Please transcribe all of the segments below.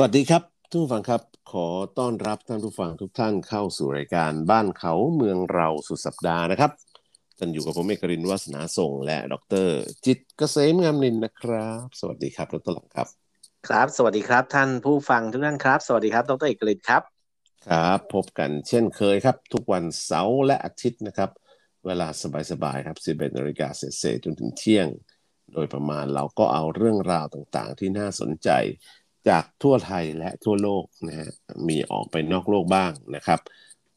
สวัสดีครับทุกฟังครับ ขอต้อนรับท่านผู้ฟังทุกท่านเข้าสู่รายการบ้านเขาเมืองเราสุดสัปดาห์นะครับท่านอยู่กับผมเอกรินวัฒนาส่งและดร จิตเกษมงามนินนะครับ สวัสดีครับดรหลังครับ ครับ สวัสดีครับ ท่านผู้ฟังทุกท่านครับ สวัสดีครับดรเอกรินครับ ครับ พบกันเช่นเคยครับ ทุกวันเสาร์และอาทิตย์นะครับ เวลาสบายๆครับ 11นาฬิกาเศษจนถึงเที่ยง โดยประมาณเราก็เอาเรื่องราวต่างๆ ที่น่าสนใจ จากทั่วไทยและทั่วโลกนะฮะมีออกไปนอกโลกบ้างนะครับ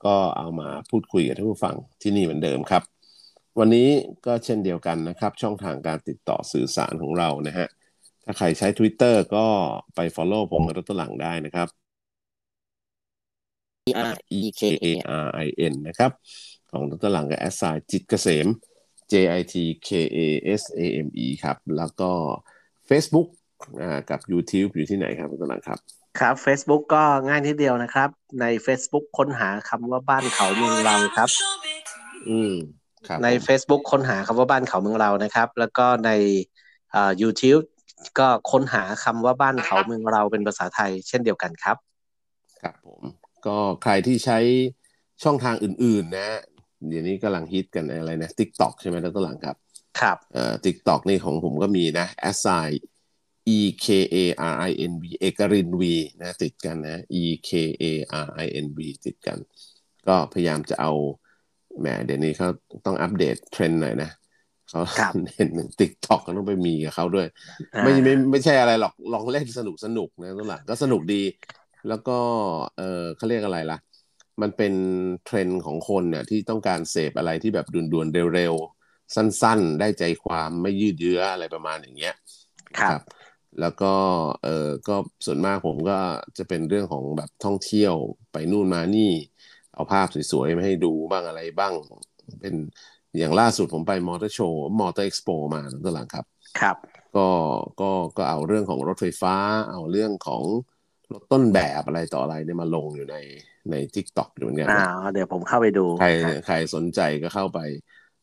ก็เอามาพูดคุยกับท่านผู้ฟังที่นี่เหมือนเดิมครับ วันนี้ก็เช่นเดียวกันนะครับ ช่องทางการติดต่อสื่อสารของเรานะฮะถ้าใครใช้ Twitter ก็ไป Follow ผมกับรถหลังได้นะครับ R E K A R I N นะครับ ของรถหลังกับแอสไซจิตเกษม J I T K A S A M E ครับ แล้วก็ Facebook กับ YouTube อยู่ที่ไหนครับคุณตลังครับ ครับ Facebook ก็ง่ายทีเดียวนะครับ ใน Facebook ค้นหาคำว่าบ้านเขาเมืองเราครับ อืมครับใน Facebook ค้นหาคำว่าบ้านเขาเมืองเรานะครับ แล้วก็ในอ่า YouTube ก็ค้นหาคำว่าบ้านเขาเมืองเราเป็นภาษาไทย เช่นเดียวกันครับ ครับผมก็ใครที่ใช้ช่องทางอื่น ๆ นะเดี๋ยวนี้กำลังฮิตกันอะไรนะ TikTok ใช่ไหมแล้วตัวหลังครับ ครับเอ่อ TikTok นี่ของผมก็มีนะ a s s i E K A R I N V เอกริน V นะติดกันนะ E K A R I N V ติดกัน ก็พยายามจะเอาแหมเดี๋ยวนี้เขาต้องอัปเดตเทรนด์หน่อยนะเขาครับเห็นติ๊กต็อกก็ต้องไปมีกับเขาด้วยอ่าไม่ไม่ไม่ใช่อะไรหรอกลองเล่นสนุกสนุกนะตัวหลังก็สนุกดี แล้วก็เออเขาเรียกอะไรล่ะ มันเป็นเทรนด์ของคนเนี่ยที่ต้องการเสพอะไรที่แบบด่วนๆเร็วๆสั้นๆ ได้ใจความไม่ยืดเยื้ออะไรประมาณอย่างเงี้ยครับ แล้วก็เออก็ส่วนมากผมก็จะเป็นเรื่องของแบบท่องเที่ยวไปนู่นมานี่ เอาภาพสวยๆมาให้ดูบ้างอะไรบ้าง เป็นอย่างล่าสุดผมไป Motor Show Motor Expo มาตอนหลังครับ ครับ ก็ก็ก็เอาเรื่องของรถไฟฟ้า เอาเรื่องของรถต้นแบบอะไรต่ออะไรเนี่ยมาลงอยู่ในใน TikTok อยู่เหมือนกันอ่านะเดี๋ยวผมเข้าไปดู ใครใครสนใจก็เข้าไป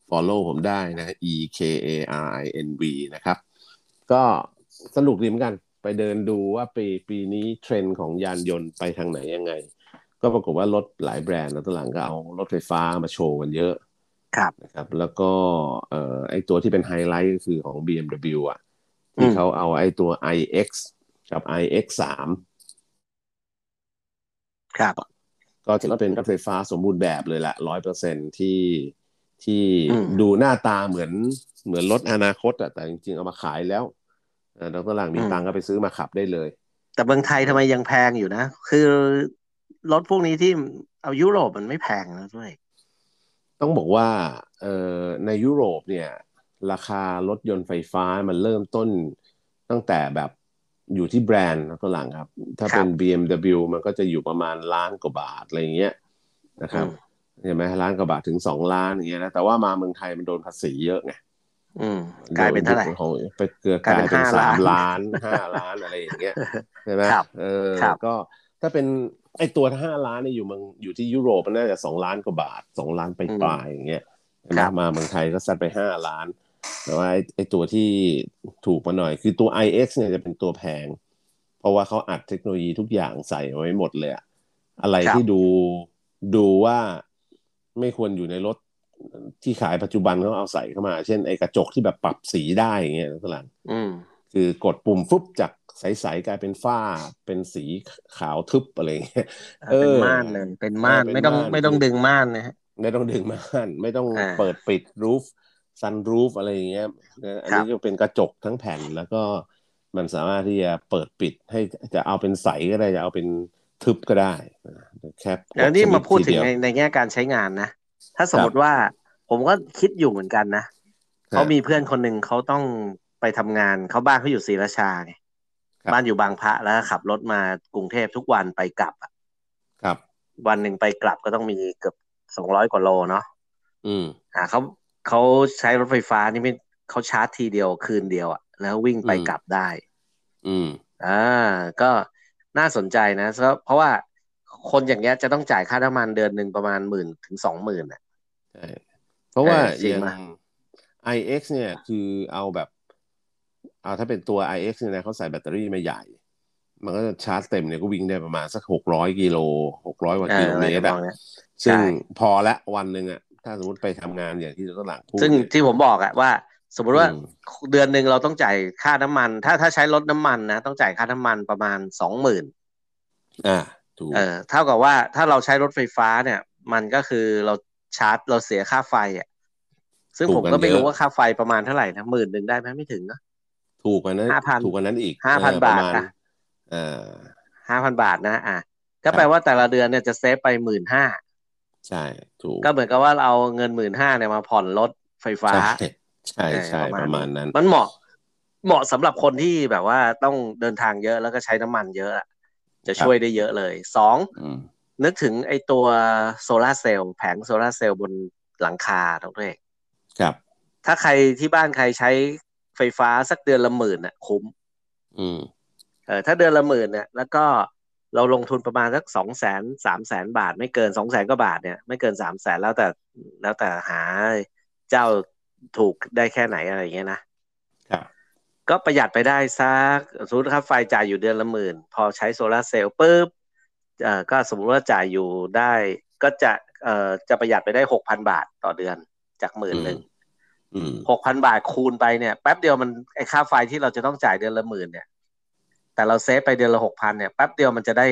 follow ผมได้นะ e k a r i n v นะครับ ก็ สนุกดีเหมือนกัน ไปเดินดูว่าปีปีนี้เทรนด์ของยานยนต์ไปทางไหนยังไง ก็ปรากฏว่ารถหลายแบรนด์แล้วตอนหลังก็เอารถไฟฟ้ามาโชว์กันเยอะครับนะครับ แล้วก็เอ่อไอตัวที่เป็นไฮไลท์ก็คือของ BMW อะ ที่อืมเขาเอาไอตัว iX กับ iX 3 ครับ ก็ถือว่าเป็นรถไฟฟ้าสมบูรณ์แบบเลยละร้อยเปอร์เซ็นที่ที่อืมดูหน้าตาเหมือนเหมือนรถอนาคตอะแต่จริงๆเอามาขายแล้ว เออดรหลังมีตังค์ก็ไปซื้อมาขับได้เลย แต่เมืองไทยทำไมยังแพงอยู่นะ คือรถพวกนี้ที่เอายุโรปมันไม่แพงนะด้วย ต้องบอกว่าเอ่อในยุโรปเนี่ย ราคารถยนต์ไฟฟ้ามันเริ่มต้นตั้งแต่แบบอยู่ที่แบรนด์นะตัวหลังครับ ถ้าเป็น BMW มันก็จะอยู่ประมาณล้านกว่าบาทอะไรอย่างเงี้ยนะครับอืมเห็นไหมล้านกว่าบาทถึงสองล้านอย่างเงี้ยนะแต่ว่ามาเมืองไทยมันโดนภาษีเยอะไง อืมกลายเป็นเท่าไหร่ของไปเกือบกลายเป็นเป็นห้าสามล้าล้านนห้าล้านอะไรอย่างเงี้ยใช่ไหมครับเออครับก็ถ้าเป็นไอตัวห้าล้านเนี่ยอยู่เมืองอยู่ที่ยุโรปมันน่าจะสองล้านกว่าบาทสองล้านไปปลายๆอย่างเงี้ยใช่ไหมครับมาเมืองไทยก็ซัดไปห้าล้าน แต่ว่าไอ้ไอตัวที่ถูกมาหน่อย คือตัว iX เนี่ยจะเป็นตัวแพง เพราะว่าเขาอัดเทคโนโลยีทุกอย่างใส่ไว้หมดเลยอะอะไรครับที่ดูดูว่าไม่ควรอยู่ในรถ ที่ขายปัจจุบันเขาเอาใส่เข้ามา เช่นไอ้กระจกที่แบบปรับสีได้อย่างเงี้ยนะตลังอืมคือกดปุ่มฟุบจากใสๆกลายเป็นฝ้าเป็นสีขาวทึบอะไรอย่างเงี้ยเอเป็นอม่านเลยเป็นม่านเออเป็นไม่ต้องม่านไม่ต้องดึงม่านนะฮะไม่ต้องดึงม่าน ไม่ต้องอ่าเปิดปิด roof sunroof อะไรอย่างเงี้ยอันครับก็เป็นกระจกทั้งแผ่นแล้วก็มันสามารถที่จะเปิดปิดให้จะเอาเป็นใสก็ได้จะเอาเป็นทึบก็ได้แคปแล้วนี่มาพูดถึงทีเยในวในแง่การใช้งานนะ ถ้าสมมติว่าผมก็คิดอยู่เหมือนกันนะครับเขามีเพื่อนคนหนึ่งเขาต้องไปทำงานเขาบ้านเขาอยู่ศรีราชาไงครับบ้านอยู่บางพระแล้วขับรถมากรุงเทพทุกวันไปกลับอะครับ วันหนึ่งไปกลับก็ต้องมีเกือบสองร้อยกว่าโลเนาะอืม อ่าเขาเขาใช้รถไฟฟ้านี่ไม่เขาชาร์จทีเดียวคืนเดียวอะแล้ววิ่งไปอืมกลับได้ อืม อ่า ก็น่าสนใจนะเพราะเพราะว่า คนอย่างเงี้ยจะต้องจ่ายค่าน้ำมันเดือนหนึ่งประมาณหมื่นถึงสองหมื่นอะใช่เพราะว่าเออจริองย่างปะ iX เนี่ยคือเอาแบบเอาถ้าเป็นตัว iX เนี่ยนะเขาใส่แบตเตอรี่มาใหญ่ มันก็จะชาร์จเต็มเนี่ยก็วิ่งได้ประมาณสักหกร้อยกิโลหกร้อยกว่าเอกิอโลอะไรเมตรทำนอะองเนี้ยซึ่งใช่พอละวันหนึ่งอะถ้าสมมติไปทำงานอย่างที่ตัวหลังพูดซึ่งเนี่ยที่ผมบอกอะว่า สมมุติว่าอืมเดือนหนึ่งเราต้องจ่ายค่าน้ำมัน ถ้าถ้าใช้รถน้ำมันนะ ต้องจ่ายค่าน้ำมันประมาณสองหมื่นอ่าถูก เออเท่ากับว่าถ้าเราใช้รถไฟฟ้าเนี่ย มันก็คือเราชาร์จเราเสียค่าไฟอะ ซึ่งถูกผมกันก็ไม่เยอะรู้ว่าค่าไฟประมาณเท่าไหร่นะหมื่นหนึ่งได้ไหมไม่ถึงนะถูกกว่านั้น5,000ถูกกว่านั้นอีก5,000เออประบาทมาณอะอ่าห้าพันบาทนะ อะก็ครับแปลว่าแต่ละเดือนเนี่ยจะเซฟไปหมื่นห้าใช่ถูกก็เหมือนกับว่าเราเอาเงินหมื่นห้าเนี่ยมาผ่อนรถไฟฟ้า ใช่ใช่เออใช่ประมาณนั้น มันเหมาะเหมาะสำหรับคนที่แบบว่าต้องเดินทางเยอะแล้วก็ใช้น้ำมันเยอะอะ จะช่วยได้เยอะเลยสองอืมนึกถึงไอตัวโซลาร์เซลล์แผงโซลาร์เซลล์บนหลังคาตรงนี้ครับ ถ้าใครที่บ้านใครใช้ไฟฟ้าสักเดือนละหมื่นน่ะ คุ้ม อืมเออถ้าเดือนละหมื่นเนี่ยแล้วก็เราลงทุนประมาณสักสองแสนสามแสนบาท ไม่เกินสองแสนกว่าบาทเนี่ยไม่เกินสามแสนแล้วแต่แล้วแต่หาเจ้าถูกได้แค่ไหนอะไรอย่างเงี้ยนะครับ ก็ประหยัดไปได้สักสมมติค่าไฟจ่ายอยู่เดือนละหมื่น พอใช้โซลาร์เซลล์ปุ๊บเอ่อก็สมมุติว่าจ่ายอยู่ได้ ก็จะเอ่อจะประหยัดไปได้หกพันบาทต่อเดือนจากหมื่นหนึ่งอืมหกพันบาทคูณไปเนี่ยแป๊บเดียวมันไอค่าไฟที่เราจะต้องจ่ายเดือนละหมื่นเนี่ย แต่เราเซฟไปเดือนละหกพันเนี่ยแป๊บเดียวมันจะได้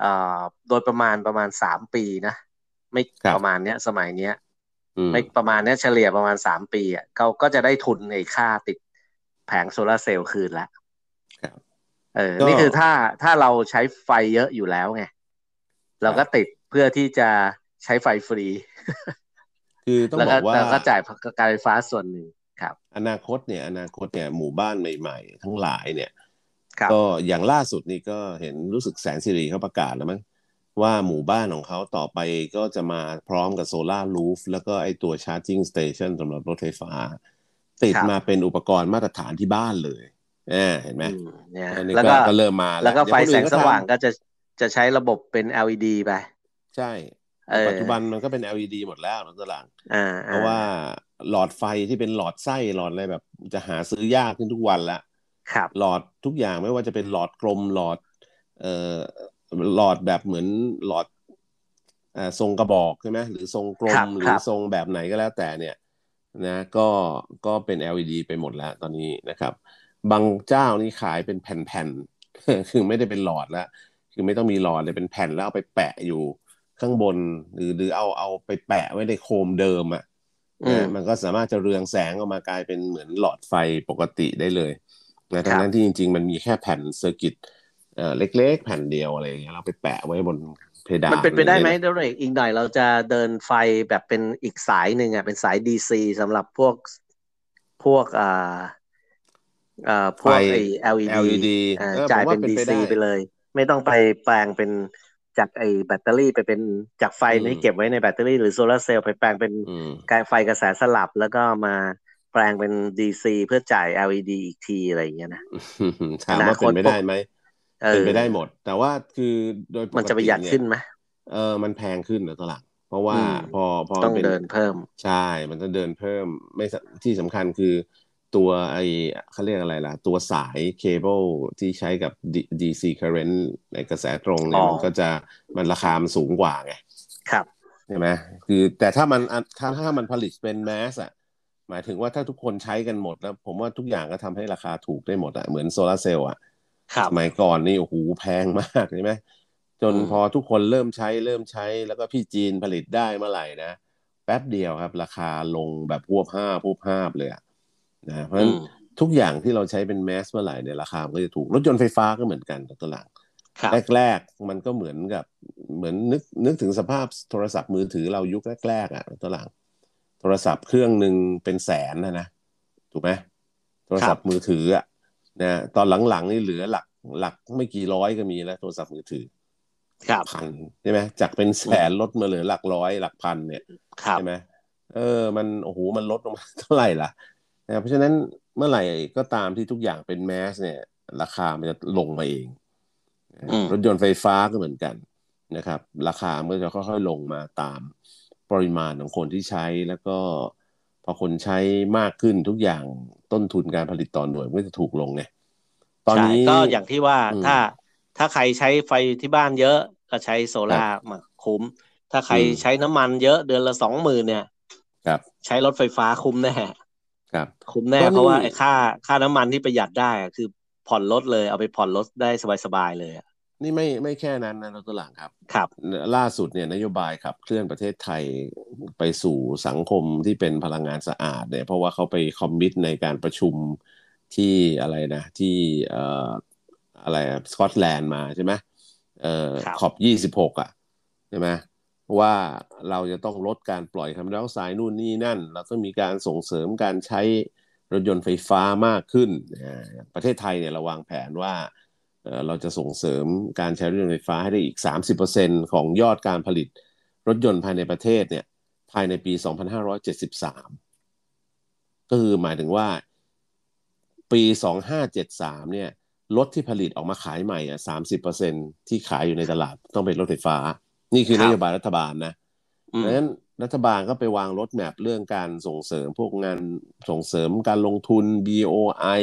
เอ่อโดยประมาณประมาณสามปีนะไม่ครับประมาณเนี้ย สมัยเนี้ยอืมไม่ประมาณเนี้ยเฉลี่ยประมาณสามปีอะเขาก็จะได้ทุนในค่าติด แผงโซลาร์เซลล์คืนละครับเออก็นี่คือถ้าถ้าเราใช้ไฟเยอะอยู่แล้วไง เราก็ติดเพื่อที่จะใช้ไฟฟรี คือต้องแล้วบก็อกว่าแล้วก็จ่ายการไฟฟ้าส่วนหนึ่งครับ อนาคตเนี่ย อนาคตเนี่ยหมู่บ้านใหม่ ๆ ทั้งหลายเนี่ยครับก็อย่างล่าสุดนี่ก็เห็นรู้สึกแสนสิริเขาประกาศแล้วมั้งว่าหมู่บ้านของเขาต่อไปก็จะมาพร้อมกับโซลาร์รูฟแล้วก็ไอตัวชาร์จิ่งสเตชันสำหรับรถไฟฟ้า ติดครับมาเป็นอุปกรณ์มาตรฐานที่บ้านเลยอ่าเห็นไหมอืมเนี่ยอันนี้แล้วก็ก็ก็เริ่มมา แล้วก็ไฟเดี๋ยคนแสอื่งนสทำว่างก็จะจะใช้ระบบเป็น LED ไป ใช่เออปัจจุบันมันก็เป็น LED หมดแล้วนะตัวหลังอ่าเพราะว่าหลอดไฟที่เป็นหลอดไส้หลอดอะไรแบบ จะหาซื้อยากขึ้นทุกวันละครับ หลอดทุกอย่างไม่ว่าจะเป็นหลอดกลมหลอด เอ่อหลอดแบบเหมือนหลอดเอ่อทรงกระบอกใช่ไหมหรือทรงกลครัมบหรืครัอบทรงแบบไหนก็แล้วแต่เนี่ย นะก็ก็เป็น LED ไปหมดแล้วตอนนี้นะครับ บางเจ้านี่ขายเป็นแผ่นๆ คือไม่ได้เป็นหลอดแล้ว คือไม่ต้องมีหลอดเลยเป็นแผ่นแล้วเอาไปแปะอยู่ข้างบน หรือหรือเอาเอาไปแปะไว้ในโคมเดิมอะอืมนะมันก็สามารถจะเรืองแสงออกมากลายเป็นเหมือนหลอดไฟปกติได้เลยนะครัทั้งนั้นที่จริง ๆ มันมีแค่แผ่น circuit เอ่อเล็กๆ แผ่นเดียวอะไรอย่างเงี้ยเราไปแปะไว้บน เพดานมันเป็นไปได้ไหมเลยนะเดี๋ยวอีกหน่อยเราจะเดินไฟแบบเป็นอีกสายหนึ่งอะเป็นสาย DC สำหรับพวกพวกอ่าอ่าพวกไอ้ LED LED อ่าเออจ่ายผมว่าเป็นเป็นไป DC ได้ไปเลย ไม่ต้องไปแปลงเป็นจากไอ้แบตเตอรี่ไปเป็นจากไฟอืมที่เก็บไว้ในแบตเตอรี่หรือโซลาร์เซลล์ไปแปลงเป็นอืมการไฟกระแสสลับแล้วก็มาแปลงเป็น DC เพื่อจ่าย LED อีกทีอะไรอย่างเงี้ยนะถามว่าเป็นไปได้ไหม เออเป็นไปได้หมด แต่ว่าคือโดยปกติมันจะประหยัดเยขึ้นไหมเออมันแพงขึ้นนะตวหลังเพราะว่าอืมพอพอต้องเป็นเดินเพิ่ม ใช่ มันจะเดินเพิ่มไม่สที่สำคัญคือตัวไอเขาเรียกอะไรล่ะ ตัวสายเคเบิลที่ใช้กับ D- DC current ในกระแสตรงเนี่อ๋ยอมันก็จะมันราคามันสูงกว่าไง ครับใช่ไหมคือแต่ถ้ามันอันถ้าถ้ามันผลิตเป็นแมสอะหมายถึงว่าถ้าทุกคนใช้กันหมดแล้ว ผมว่าทุกอย่างก็ทำให้ราคาถูกได้หมดอะเหมือนโซลาร์เซลล์อะครับ สมัยก่อนนี่โอ้โหแพงมากใช่ไหมจนอืมพอทุกคนเริ่มใช้เริ่มใช้แล้วก็พี่จีนผลิตได้เมื่อไหร่นะแป๊บเดียวครับ ราคาลงแบบพวบห้าพวบห้าบเลยอะนะเพราะฉะอืนั้นมทุกอย่างที่เราใช้เป็นแมสเมื่อไหร่เนี่ยราคามันก็จะถูกรถยนต์ไฟฟ้าก็เหมือนกันตัวหลังครับแรกๆมันก็เหมือนกับเหมือนนึกนึกถึงสภาพโทรศัพท์มือถือเรายุคแรกๆอะตัวหลังโทรศัพท์เครื่องหนึ่งเป็นแสนนะนะถูกไหมโทรศัพท์มือถืออะ นะตอนหลังๆนี่เหลือหลักหลักไม่กี่ร้อยก็มีแล้วโทรศัพท์มือถือครับพันใช่ไหมจากเป็นแสนลดมาเหลือหลักร้อยหลักพันเนี่ยครับใช่ไหมเออ มันโอ้โหมันลดลงมาเท่าไหร่ล่ะนะเพราะฉะนั้นเมื่อไหร่ก็ตามที่ทุกอย่างเป็นแมสเนี่ย ราคามันจะลงมาเองอืมรถยนต์ไฟฟ้าก็เหมือนกันนะครับ ราคามันก็จะค่อยๆลงมาตามปริมาณของคนที่ใช้แล้วก็ พอคนใช้มากขึ้นทุกอย่างต้นทุนการผลิตต่อหน่วยมันก็จะถูกลงไงตอนนี้ใช่ก็อย่างที่ว่าอืมถ้าถ้าใครใช้ไฟที่บ้านเยอะก็ใช้โซล่าร์มาคุ้ม ถ้าใครอืมใช้น้ำมันเยอะเดือนละสองหมื่นเนี่ยครับใช้รถไฟฟ้าคุ้มแน่ครับคุ้มแน่ก็นี่เพราะว่าไอ้ค่าค่าน้ำมันที่ประหยัดได้อะคือผ่อนรถเลยเอาไปผ่อนรถได้สบายๆเลยอะ นี่ไม่ไม่แค่นั้นนะเราตัวหลังครับ ครับ ล่าสุดเนี่ยนโยบายขับเคลื่อนประเทศไทยไปสู่สังคมที่เป็นพลังงานสะอาดเนี่ยเพราะว่าเขาไปคอมมิตในการประชุมที่อะไรนะที่เอ่ออะไรสกอตแลนด์มาใช่ไหมเอ่อครับขอบยี่สิบหกอะใช่ไหมว่าเราจะต้องลดการปล่อยคาร์บอนไดออกไซด์นู่นนี่นั่น เราต้องมีการส่งเสริมการใช้รถยนต์ไฟฟ้ามากขึ้นอ่าประเทศไทยเนี่ยเราวางแผนว่า เอ่อเราจะส่งเสริมการใช้รถยนต์ไฟฟ้าให้ได้อีก 30%ของยอดการผลิตรถยนต์ภายในประเทศเนี่ยภายในปี 2573 ก็คือหมายถึงว่าปี 2573 เนี่ยรถที่ผลิตออกมาขายใหม่อะ30%ที่ขายอยู่ในตลาดต้องเป็นรถไฟฟ้า นี่คือครันบโยบายรัฐบาลนะอืมดังนั้นรัฐบาลก็ไปวางรถแมพเรื่องการส่งเสริมพวกงานส่งเสริมการลงทุน BOI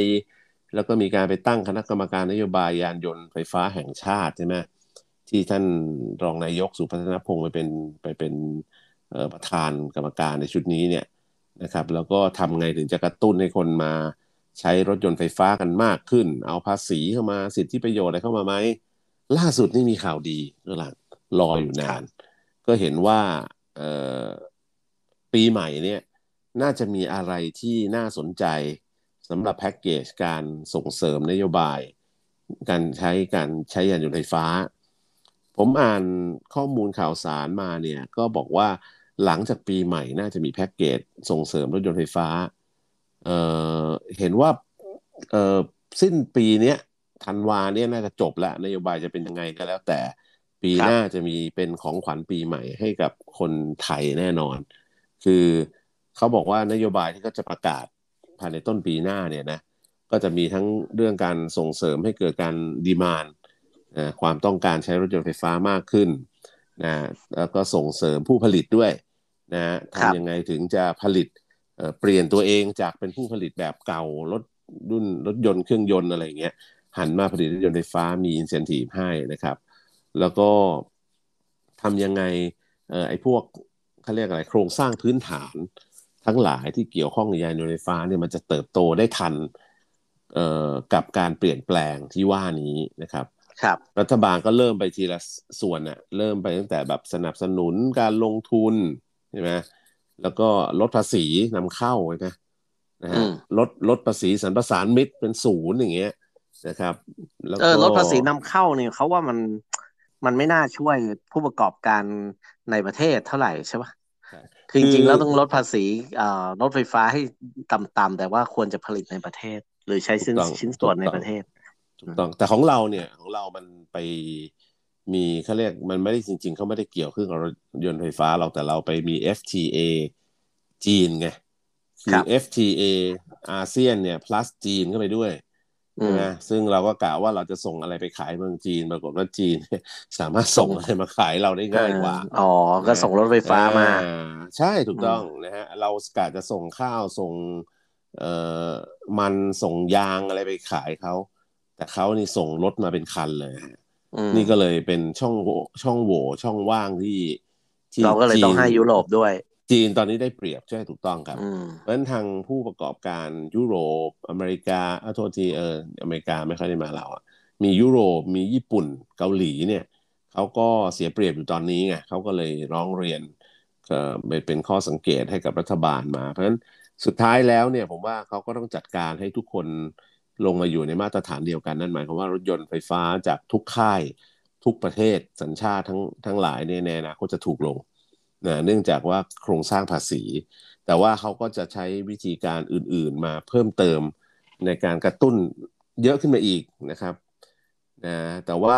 แล้วก็มีการไปตั้งคณะกรรมการนโยบายยานยนต์ไฟฟ้าแห่งชาติใช่ไหมที่ท่านรองนายกสุพัฒนพงศ์ไปเป็นไปเป็นประธานกรรมการในชุดนี้เนี่ยนะครับ แล้วก็ทำไงถึงจะกระตุ้นให้คนมาใช้รถยนต์ไฟฟ้ากันมากขึ้น เอาภาษีเข้ามาสิทธิประโยชน์อะไรเข้ามาไหมล่าสุดนี่มีข่าวดีก็หลังรออยู่นาน ก็เห็นว่าปีใหม่เนี่ยน่าจะมีอะไรที่น่าสนใจ สำหรับแพ็กเกจการส่งเสริมนโยบาย การใช้การใช้ยานยนต์ไฟฟ้า ผมอ่านข้อมูลข่าวสารมาเนี่ยก็บอกว่าหลังจากปีใหม่น่าจะมีแพ็กเกจส่งเสริมรถยนต์ไฟฟ้าเเห็นว่าสิ้นปีนี้ธันวาเนี่ยน่าจะจบแล้วนโยบายจะเป็นยังไงก็แล้วแต่ปีหน้าจะมีเป็นของขวัญปีใหม่ให้กับคนไทยแน่นอน คือเขาบอกว่านโยบายที่เขาจะประกาศ ภายในต้นปีหน้าเนี่ยนะ ก็จะมีทั้งเรื่องการส่งเสริมให้เกิดการดีมานนะความต้องการใช้รถยนต์ไฟฟ้ามากขึ้นนะแล้วก็ส่งเสริมผู้ผลิตด้วยนะ ครับ ทำยังไงถึงจะผลิตเอ่อเปลี่ยนตัวเองจากเป็นผู้ผลิตแบบเก่ารถรุ่นรถยนต์เครื่องยนต์อะไรอย่างเงี้ยหันมาผลิตรถยนต์ไฟฟ้ามีอินเซนティブให้นะครับ แล้วก็ทำยังไงเอ่อไอ้พวกเขาเรียกอะไรโครงสร้างพื้นฐาน ทั้งหลายที่เกี่ยวข้องกับยานยนต์ไฟฟ้าเนี่ยมันจะเติบโตได้ทันเอ่อกับการเปลี่ยนแปลงที่ว่านี้นะครับครับ รัฐบาลก็เริ่มไปทีละส่วนน่ะเริ่มไปตั้งแต่แบบสนับสนุนการลงทุนใช่ไหมแล้วก็ลดภาษีนำเข้าใช่ไหมนะอืฮะมลดลดภาษีสรรพสานมิตรเป็นศูนย์อย่างเงี้ยนะครับแล้วเอก็อลดภาษีนำเข้าเนี่ยเขาว่ามันมันไม่น่าช่วยผู้ประกอบการในประเทศเท่าไหร่ใช่ปะใช่ คือจริงๆแล้วต้องลดภาษีเอ่อรถไฟฟ้าให้ต่ำๆแต่ว่าควรจะผลิตในประเทศ หรือใช้ชิ้นถูกต้องชิ้นส่วนในถูกต้องประเทศถูกต้องแต่ของเราเนี่ยของเรามันไปมีเขาเรียกมันไม่ได้จริง ๆเขาไม่ได้เกี่ยวขึ้นกับรถยนต์ไฟฟ้าเราแต่เราไปมี FTA จีนไงคืครัอบ FTA อาเซียนเนี่ย plus จีนเข้าไปด้วยอื ใช่มไหมซึ่งเราก็กะว่าเราจะส่งอะไรไปขายเมืองจีน ปรากฏว่าจีนสามารถส่งอะไรมาขายเราได้ง่ายกว่าเอออ๋อ ก็ส่งรถไฟฟ้ามาอ่ใช่ถูกต้องนะฮะ เรากะจะส่งข้าวส่งเอ่อมันส่งยางอะไรไปขายเขา แต่เขานี่ส่งรถมาเป็นคันเลยฮะอืมนี่ก็เลยเป็นช่องโหว่ช่องโหว่ช่องว่างที่ที่เราก็เลยต้องจีนให้ยุโรปด้วย จีนตอนนี้ได้เปรียบใช่ถูกต้องครับอืมเพราะฉะนั้นทางผู้ประกอบการยุโรป อเมริกาเอาโทษทีเอออเมริกาไม่ค่อยได้มาเราอะมียุโรปมีญี่ปุ่นเกาหลีเนี่ยเขาก็เสียเปรียบอยู่ตอนนี้ไงเขาก็เลยร้องเรียนเอ่อเป็นเป็นข้อสังเกตให้กับรัฐบาลมา เพราะฉะนั้นสุดท้ายแล้วเนี่ยผมว่าเขาก็ต้องจัดการให้ทุกคนลงมาอยู่ในมาตรฐานเดียวกันนั่นหมายความว่ารถยนต์ไฟฟ้าจากทุกค่ายทุกประเทศสัญชาติทั้งทั้งหลายเนี่ยในอนาคตจะถูกลง นะเนื่องจากว่าโครงสร้างภาษี แต่ว่าเขาก็จะใช้วิธีการอื่นๆมาเพิ่มเติมในการกระตุ้นเยอะขึ้นมาอีกนะครับนะแต่ว่า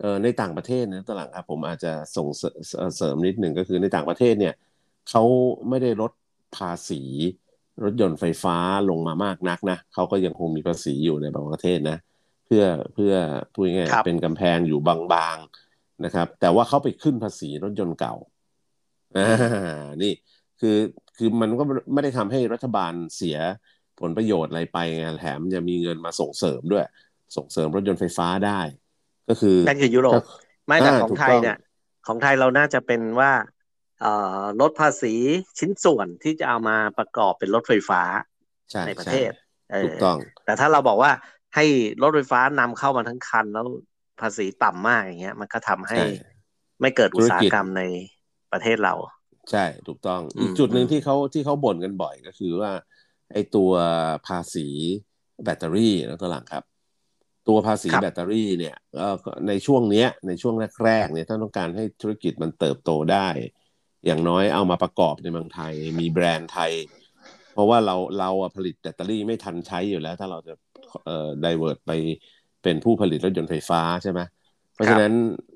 เอ่อในต่างประเทศนะตอนหลังครับผมอาจจะส่งเสริมเสริมนิดหนึ่งก็คือในต่างประเทศเนี่ยเขาไม่ได้ลดภาษีรถยนต์ไฟฟ้าลงมามากนักนะเขาก็ยังคงมีภาษีอยู่ในบางประเทศนะเพื่อเพื่อพูดง่ายๆครับเป็นกำแพงอยู่บางๆนะครับ แต่ว่าเขาไปขึ้นภาษีรถยนต์เก่า อ่านี่คือคือมันก็ไม่ได้ทำให้รัฐบาลเสียผลประโยชน์อะไรไปไงแถมจะมีเงินมาส่งเสริมด้วย ส่งเสริมรถยนต์ไฟฟ้าได้ ก็คือนั่นคือยุโรปก็ไม่แต่อ่าของถูกไทยต้องเนี่ย ของไทยเราน่าจะเป็นว่าเอ่อลดภาษีชิ้นส่วนที่จะเอามาประกอบเป็นรถไฟฟ้าใช่ในประใช่เทศเออถูกต้อง แต่ถ้าเราบอกว่าให้รถไฟฟ้านำเข้ามาทั้งคันแล้วภาษีต่ำมากอย่างเงี้ย มันก็ทำให้ใช่ไม่เกิดอุตสาหธุรกิจกรรมใน ประเทศเรา ใช่ถูกต้องอืมอีกจุดหนึ่งอืมที่เขาที่เขาบ่นกันบ่อยก็คือว่า ไอตัวภาษีแบตเตอรี่นะตัวหลังครับ ตัวภาษีครับแบตเตอรี่เนี่ยเอ่อในช่วงเนี้ยในช่วงแรกๆเนี่ยถ้าต้องการให้ธุรกิจมันเติบโตได้ อย่างน้อยเอามาประกอบในเมืองไทย มีแบรนด์ไทย เพราะว่าเราเราอะผลิตแบตเตอรี่ไม่ทันใช้อยู่แล้ว ถ้าเราจะเอ่อ divert ไปเป็นผู้ผลิตรถยนต์ไฟฟ้าใช่ไหมเพราะฉะนั้น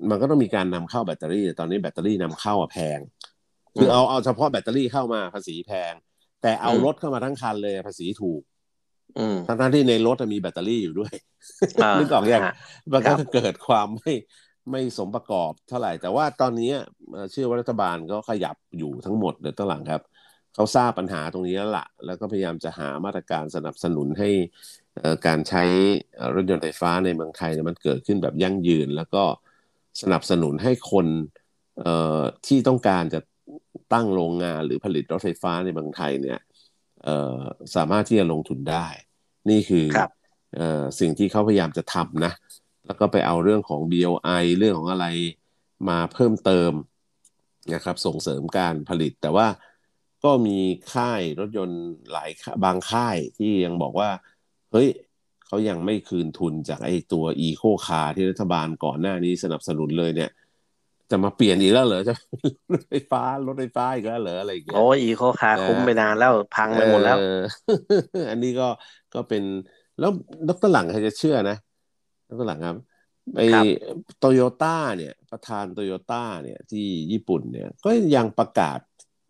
มันก็ต้องมีการนำเข้าแบตเตอรี่แต่ตอนนี้แบตเตอรี่นำเข้าอะแพง คือเอาเอาเฉพาะแบตเตอรี่เข้ามาภาษีแพง แต่เอาอืมรถเข้ามาทั้งคันเลยภาษีถูกอืมทั้งๆที่ในรถอะมีแบตเตอรี่อยู่ด้วยอ่านึกออกยังฮะมันครัก็บเกิดความไม่ไม่สมประกอบเท่าไหร่ แต่ว่าตอนนี้เอ่อเชื่อว่ารัฐบาลก็ขยับอยู่ทั้งหมดเดี๋ยวตั้งหลังครับเขาทราบปัญหาตรงนี้แล้วล่ะแล้วก็พยายามจะหามาตรการสนับสนุนให้เอ่อ การใช้เอ่อรถยนต์ไฟฟ้าในเมืองไทยเนี่ยมันเกิดขึ้นแบบยั่งยืน แล้วก็สนับสนุนให้คนเอ่อที่ต้องการจะตั้งโรงงานหรือผลิตรถไฟฟ้าในเมืองไทยเนี่ยเอ่อสามารถที่จะลงทุนได้ นี่คือครับเอ่อสิ่งที่เขาพยายามจะทำนะ แล้วก็ไปเอาเรื่องของ BOI เรื่องของอะไรมาเพิ่มเติมนะครับส่งเสริมการผลิต แต่ว่าก็มีค่ายรถยนต์หลายค่าบางค่ายที่ยังบอกว่า เฮ้ยเขายังไม่คืนทุนจากไอ้ตัว Eco Car ที่รัฐบาลก่อนหน้านี้สนับสนุนเลยเนี่ย จะมาเปลี่ยนอีกแล้วเหรอจะรถไฟฟ้ารถไฟฟ้าอีกแล้วเหรออะไรอย่างเงี้ยโอ้ยอีโคคาร์คุ้มไปนานแล้วพังไปหมดแล้วเอออันนี้ก็ก็เป็นแล้วดรหลังใครจะเชื่อนะดรหลังครับไอครับโตโยต้าเนี่ย ประธานโตโยต้าเนี่ยที่ญี่ปุ่นเนี่ย ก็ยังประกาศ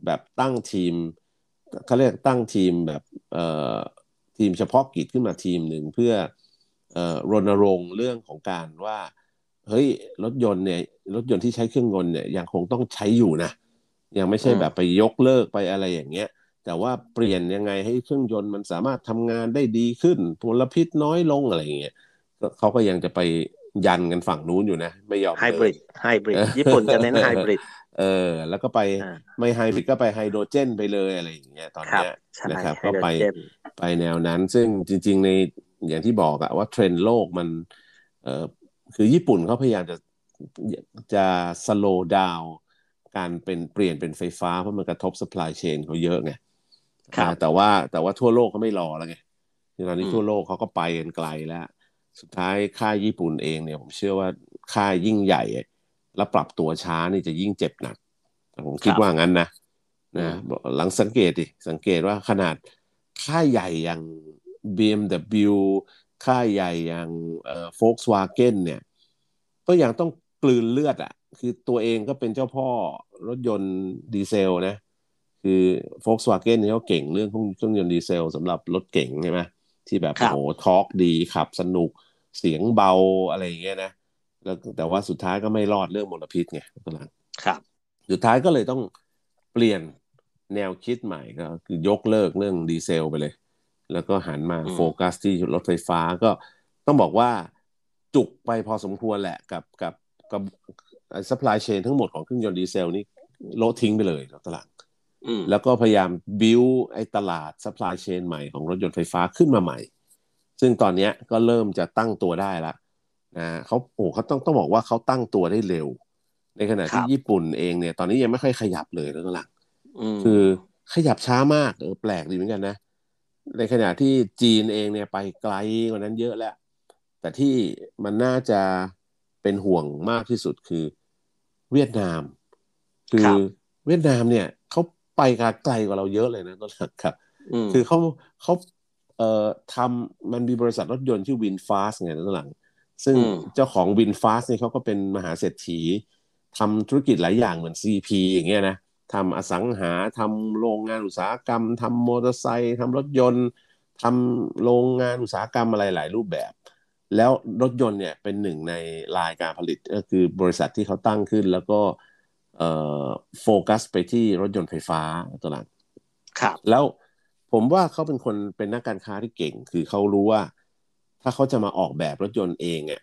แบบตั้งทีมเขาเรียกตั้งทีมแบบเอ่อ ทีมเฉพาะกิจขึ้นมาทีมหนึ่งเพื่อเอ่อรณรงค์เรื่องของการว่าเฮ้ยรถยนต์เนี่ยรถยนต์ที่ใช้เครื่องยนต์เนี่ยยังคงต้องใช้อยู่นะยังไม่ใช่อืมแบบไปยกเลิกไปอะไรอย่างเงี้ย แต่ว่าเปลี่ยนยังไงให้เครื่องยนต์มันสามารถทำงานได้ดีขึ้นมลพิษน้อยลงอะไรอย่างเงี้ยก็เขาก็ยังจะไปยันกันฝั่งนู้นอยู่นะ ไม่ยอมไฮบริดเลิกไฮบริดญี่ปุ่นจะเน้นไฮบริด เออ แล้วก็ไปอ่าไม่ไฮบริดก็ไปไฮโดรเจนไปเลยอะไรอย่างเงี้ยตอนครับเนี้ยใช่นะครับไฮก็โดรไปเจนไปแนวนั้น ซึ่งจริง ๆ ในอย่างที่บอกอะว่าเทรนด์โลกมัน เอ่อคือญี่ปุ่นเขาพยายามจะจะสโลว์ดาวการเป็นเปลี่ยนเป็นไฟฟ้า เพราะมันกระทบ supply chain เขาเยอะไงครับอ่าแต่ว่าแต่ว่าทั่วโลกเขาไม่รอแล้วไงตอนนี้อืมทั่วโลกเขาก็ไปกันไกลแล้ว สุดท้ายค่ายญี่ปุ่นเองเนี่ย ผมเชื่อว่าค่ายยิ่งใหญ่ แล้วปรับตัวช้านี่จะยิ่งเจ็บหนัก ผมคิดว่างั้นนะนะหลังสังเกตดิสังเกตว่าขนาดค่ายใหญ่อย่าง BMW ค่ายใหญ่อย่างเอ่อ Volkswagen เนี่ย ก็ยังต้องกลืนเลือดอะ คือตัวเองก็เป็นเจ้าพ่อรถยนต์ดีเซลนะ คือ Volkswagen เนี่ยเขาเก่งเรื่องเครื่องยนต์ดีเซลสำหรับรถเก๋งใช่ไหมที่แบบครัโอ้บโห torque ดีขับสนุกเสียงเบาอะไรอย่างเงี้ยนะ แล้วแต่ว่าสุดท้ายก็ไม่รอดเรื่องมลพิษไงตอนหลังครับ สุดท้ายก็เลยต้องเปลี่ยนแนวคิดใหม่ก็คือยกเลิกเรื่องดีเซลไปเลย แล้วก็หันมาอืมโฟกัสที่รถไฟฟ้าก็ต้องบอกว่าจุกไปพอสมควรแหละกับกับกับ supply chain ทั้งหมดของเครื่องยนต์ดีเซลนี่โละทิ้งไปเลยตลาดอืมแล้วก็พยายามบิวไอ้ตลาด supply chain ใหม่ของรถยนต์ไฟฟ้าขึ้นมาใหม่ ซึ่งตอนเนี้ยก็เริ่มจะตั้งตัวได้ละ นะเขาโอ้เขาต้องต้องบอกว่าเขาตั้งตัวได้เร็ว ในขณะที่ครับญี่ปุ่นเองเนี่ย ตอนนี้ยังไม่ค่อยขยับเลยแล้วก็หลังมคือขยับช้ามากเออแปลกดีเหมือนกันนะ ในขณะที่จีนเองเนี่ยไปไกลกว่านั้นเยอะแล้ว แต่ที่มันน่าจะเป็นห่วงมากที่สุดคือเวียดนาม คือครับเวียดนามเนี่ยเขาไปไกลกว่าเราเยอะเลยนะต้นหลักครับมคือเขาเขาเอ่อทำมันมีบริษัทรถยนต์ที่วินฟาสไงต้นหลัง ซึ่งอืมเจ้าของวินฟาสเนี่ยเขาก็เป็นมหาเศรษฐีทำธุรกิจหลายอย่างเหมือน CP อย่างเงี้ยนะทำอสังหาทำโรงงานอุตสาหกรรมทำมอเตอร์ไซค์ทำรถยนต์ทำโรงงานอุตสาหกรรมอะไรหลายรูปแบบ แล้วรถยนต์เนี่ยเป็นหนึ่งในรายการผลิตก็คือบริษัทที่เขาตั้งขึ้น แล้วก็เอ่อโฟกัสไปที่รถยนต์ไฟฟ้าตัวนั้นครับ แล้วผมว่าเขาเป็นคนเป็นนักการค้าที่เก่ง คือเขารู้ว่า ถ้าเขาจะมาออกแบบรถยนต์เองอะ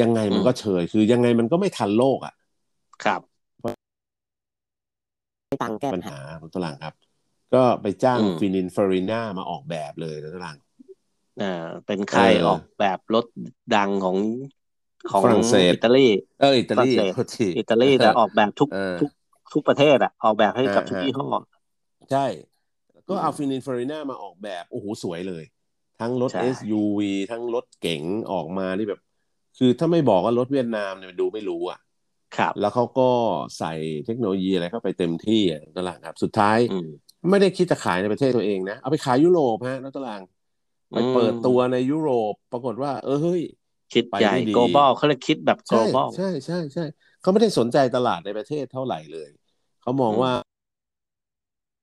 ยังไงมันก็เฉยคือยังไงมันก็ไม่ทันโลกอะ ครับตังแก้ปัญหาของตลาดครับ ก็ไปจ้างฟินินฟอริน่ามาออกแบบเลยตลาดอ่าเป็นใครออกแบบรถดังของของฝรั่งเศสอิตาลีเอออิตาลีอิตาลีแต่ออกแบบทุกทุกทุกประเทศอะออกแบบให้กับทุกที่ห้อใช่ ก็เอา Pininfarina มาออกแบบ โอ้โห สวยเลย ทั้งรถ SUV ทั้งรถเก๋งออกมานี่แบบ คือถ้าไม่บอกว่ารถเวียดนามเนี่ยดูไม่รู้อะ ครับ แล้วเขาก็ใส่เทคโนโลยีอะไรเข้าไปเต็มที่อะตลาดครับ สุดท้ายไม่ได้คิดจะขายในประเทศตัวเองนะ เอาไปขายยุโรปฮะนักตลาดไปเปิดตัวในยุโรปปรากฏว่า เออเฮ้ยคิดใหญ่ global เขาเลยคิดแบบ global ใช่ใช่ใช่เขาไม่ได้สนใจตลาดในประเทศเท่าไหร่เลย เขามองว่า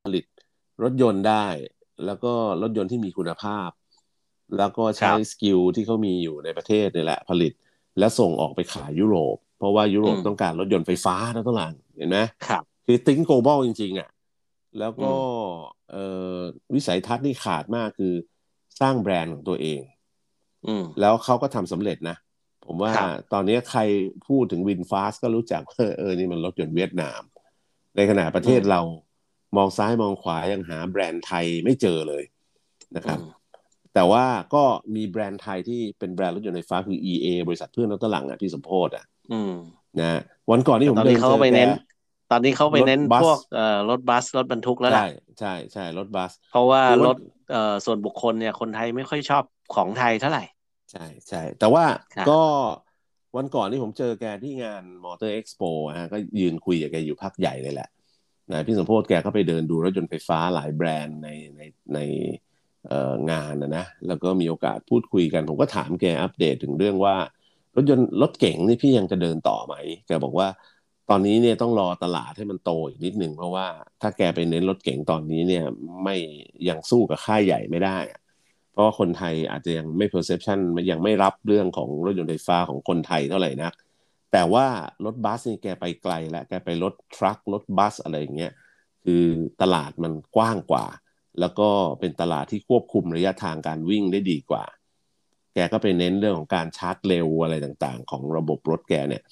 ผลิตรถยนต์ได้ แล้วก็รถยนต์ที่มีคุณภาพ แล้วก็ใช้ skill ที่เขามีอยู่ในประเทศนี่แหละผลิต และส่งออกไปขายยุโรป เพราะว่ายุโรปต้องการรถยนต์ไฟฟ้านะตลาดเห็นไหมครับคือติ้ง global จริง ๆอะแล้วก็เออวิสัยทัศน์นี่ขาดมากคือสร้างแบรนด์ของตัวเองอืแล้วเขาก็ทำสำเร็จนะ ผมว่าตอนนี้ใครพูดถึงวินฟาสก็รู้จักเออเออนี่มันรถยนต์เวียดนาม ในขณะประเทศเรามองซ้ายมองขวายังหาแบรนด์ไทยไม่เจอเลยนะครับ แต่ว่าก็มีแบรนด์ไทยที่เป็นแบรนด์รถยนต์ไฟฟ้าคือ EA บริษัทเพื่อนรถตลังอะพี่สมโพธอะนะวันก่อนที่ผมเดินเจอแกตอนนี้เขาไปเน้นพวกรถบัสรถบรรทุกแล้วใช่ใช่ใช่รถบัส เพราะว่ารถเอ่อส่วนบุคคลเนี่ยคนไทยไม่ค่อยชอบของไทยเท่าไหร่ ใช่ใช่แต่ว่าก็วันก่อนที่ผมเจอแกที่งาน Motor Expo ฮะก็ยืนคุยกับแกอยู่พักใหญ่เลยแหละนะพี่สมโภชน์แกก็ไปเดินดูรถยนต์ไฟฟ้าหลายแบรนด์ในในในเอ่อ งานนะนะแล้วก็มีโอกาสพูดคุยกัน ผมก็ถามแกอัปเดตถึงเรื่องว่ารถยนต์รถเก๋งนี่พี่ยังจะเดินต่อไหมแกบอกว่าตอนนี้เนี่ยต้องรอตลาดให้มันโตอีกนิดหนึ่งเพราะว่าถ้าแกไปเน้นรถเก๋งตอนนี้เนี่ยไม่ยังสู้กับค่ายใหญ่ไม่ได้ เพราะว่าคนไทยอาจจะยังไม่ perception ยังไม่รับเรื่องของรถยนต์ไฟฟ้าของคนไทยเท่าไหร่นัก แต่ว่ารถบัสนี่แกไปไกลแล้วแกไปรถทรัครถบัสอะไรอย่างเงี้ยคือตลาดมันกว้างกว่า แล้วก็เป็นตลาดที่ควบคุมระยะทางการวิ่งได้ดีกว่า แกก็ไปเน้นเรื่องของการชาร์จเร็วอะไรต่างๆ ของระบบรถแกเนี่ย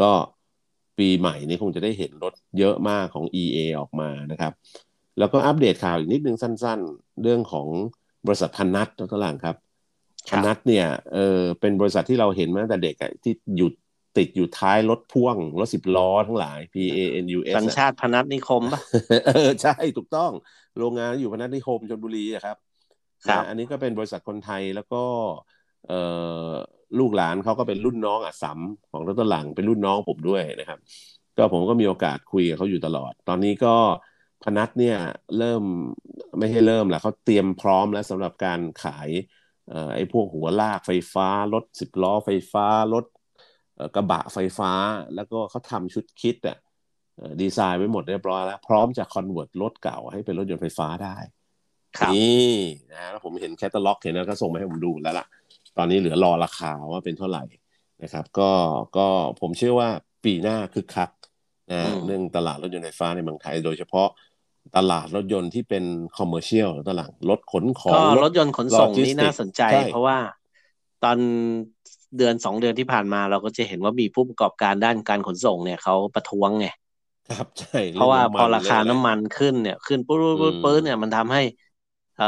ก็ปีใหม่นี้คงจะได้เห็นรถเยอะมากของ EA ออกมานะครับ แล้วก็อัปเดตข่าวอีกนิดนึงสั้นๆ เรื่องของบริษัทพนัทตลาดครับพนัทเนี่ยเออเป็นบริษัทที่เราเห็นมาตั้งแต่เด็กอะที่หยุดติดอยู่ท้ายรถพ่วง รถสิบล้อทั้งหลาย P A N U S สัญชาติพนัทนิคมปะเออใช่ถูกต้อง โรงงานอยู่พนัทนิคมชลบุรีอะครับครับ อันนี้ก็เป็นบริษัทคนไทยแล้วก็เอ่อลูกหลานเขาก็เป็นรุ่นน้องอะสัมของรถตหลังเป็นรุ่นน้องผมด้วยนะครับ ก็ผมก็มีโอกาสคุยกับเขาอยู่ตลอด ตอนนี้ก็พนัทเนี่ยเริ่มไม่ให้เริ่มแหละเขาเตรียมพร้อมแล้วสำหรับการขายไอ้พวกหัวลากไฟฟ้ารถสิบล้อไฟฟ้ารถกระบะไฟฟ้า แล้วก็เขาทำชุดคิดอะ ดีไซน์ไว้หมดเรียบร้อยแล้ว พร้อมจะคอนเวิร์ตรถเก่าให้เป็นรถยนต์ไฟฟ้าได้นี่นะแล้วผมเห็นแคตตาล็อกเห็นแล้วก็ส่งมาให้ผมดูแล้วล่ะ ตอนนี้เหลือรอราคาว่าเป็นเท่าไหร่นะครับ ก็ก็ผมเชื่อว่าปีหน้าคึกคักนะเรื่องตลาดรถยนต์ไฟฟ้าในเมืองไทย โดยเฉพาะตลาดรถยนต์ที่เป็น commercial ตลาดรถขนของก็รถยนต์ขนส่งนี่น่าสนใจ เพราะว่าตอนเดือนสองเดือนที่ผ่านมาเราก็จะเห็นว่ามีผู้ประกอบการด้านการขนส่งเนี่ยเขาประท้วงไง ครับใช่เพราะว่าพอราคาน้ำมันขึ้นเนี่ยขึ้นปุ๊บปุ๊บปุ๊บเนี่ยมันทำให้เอ่อ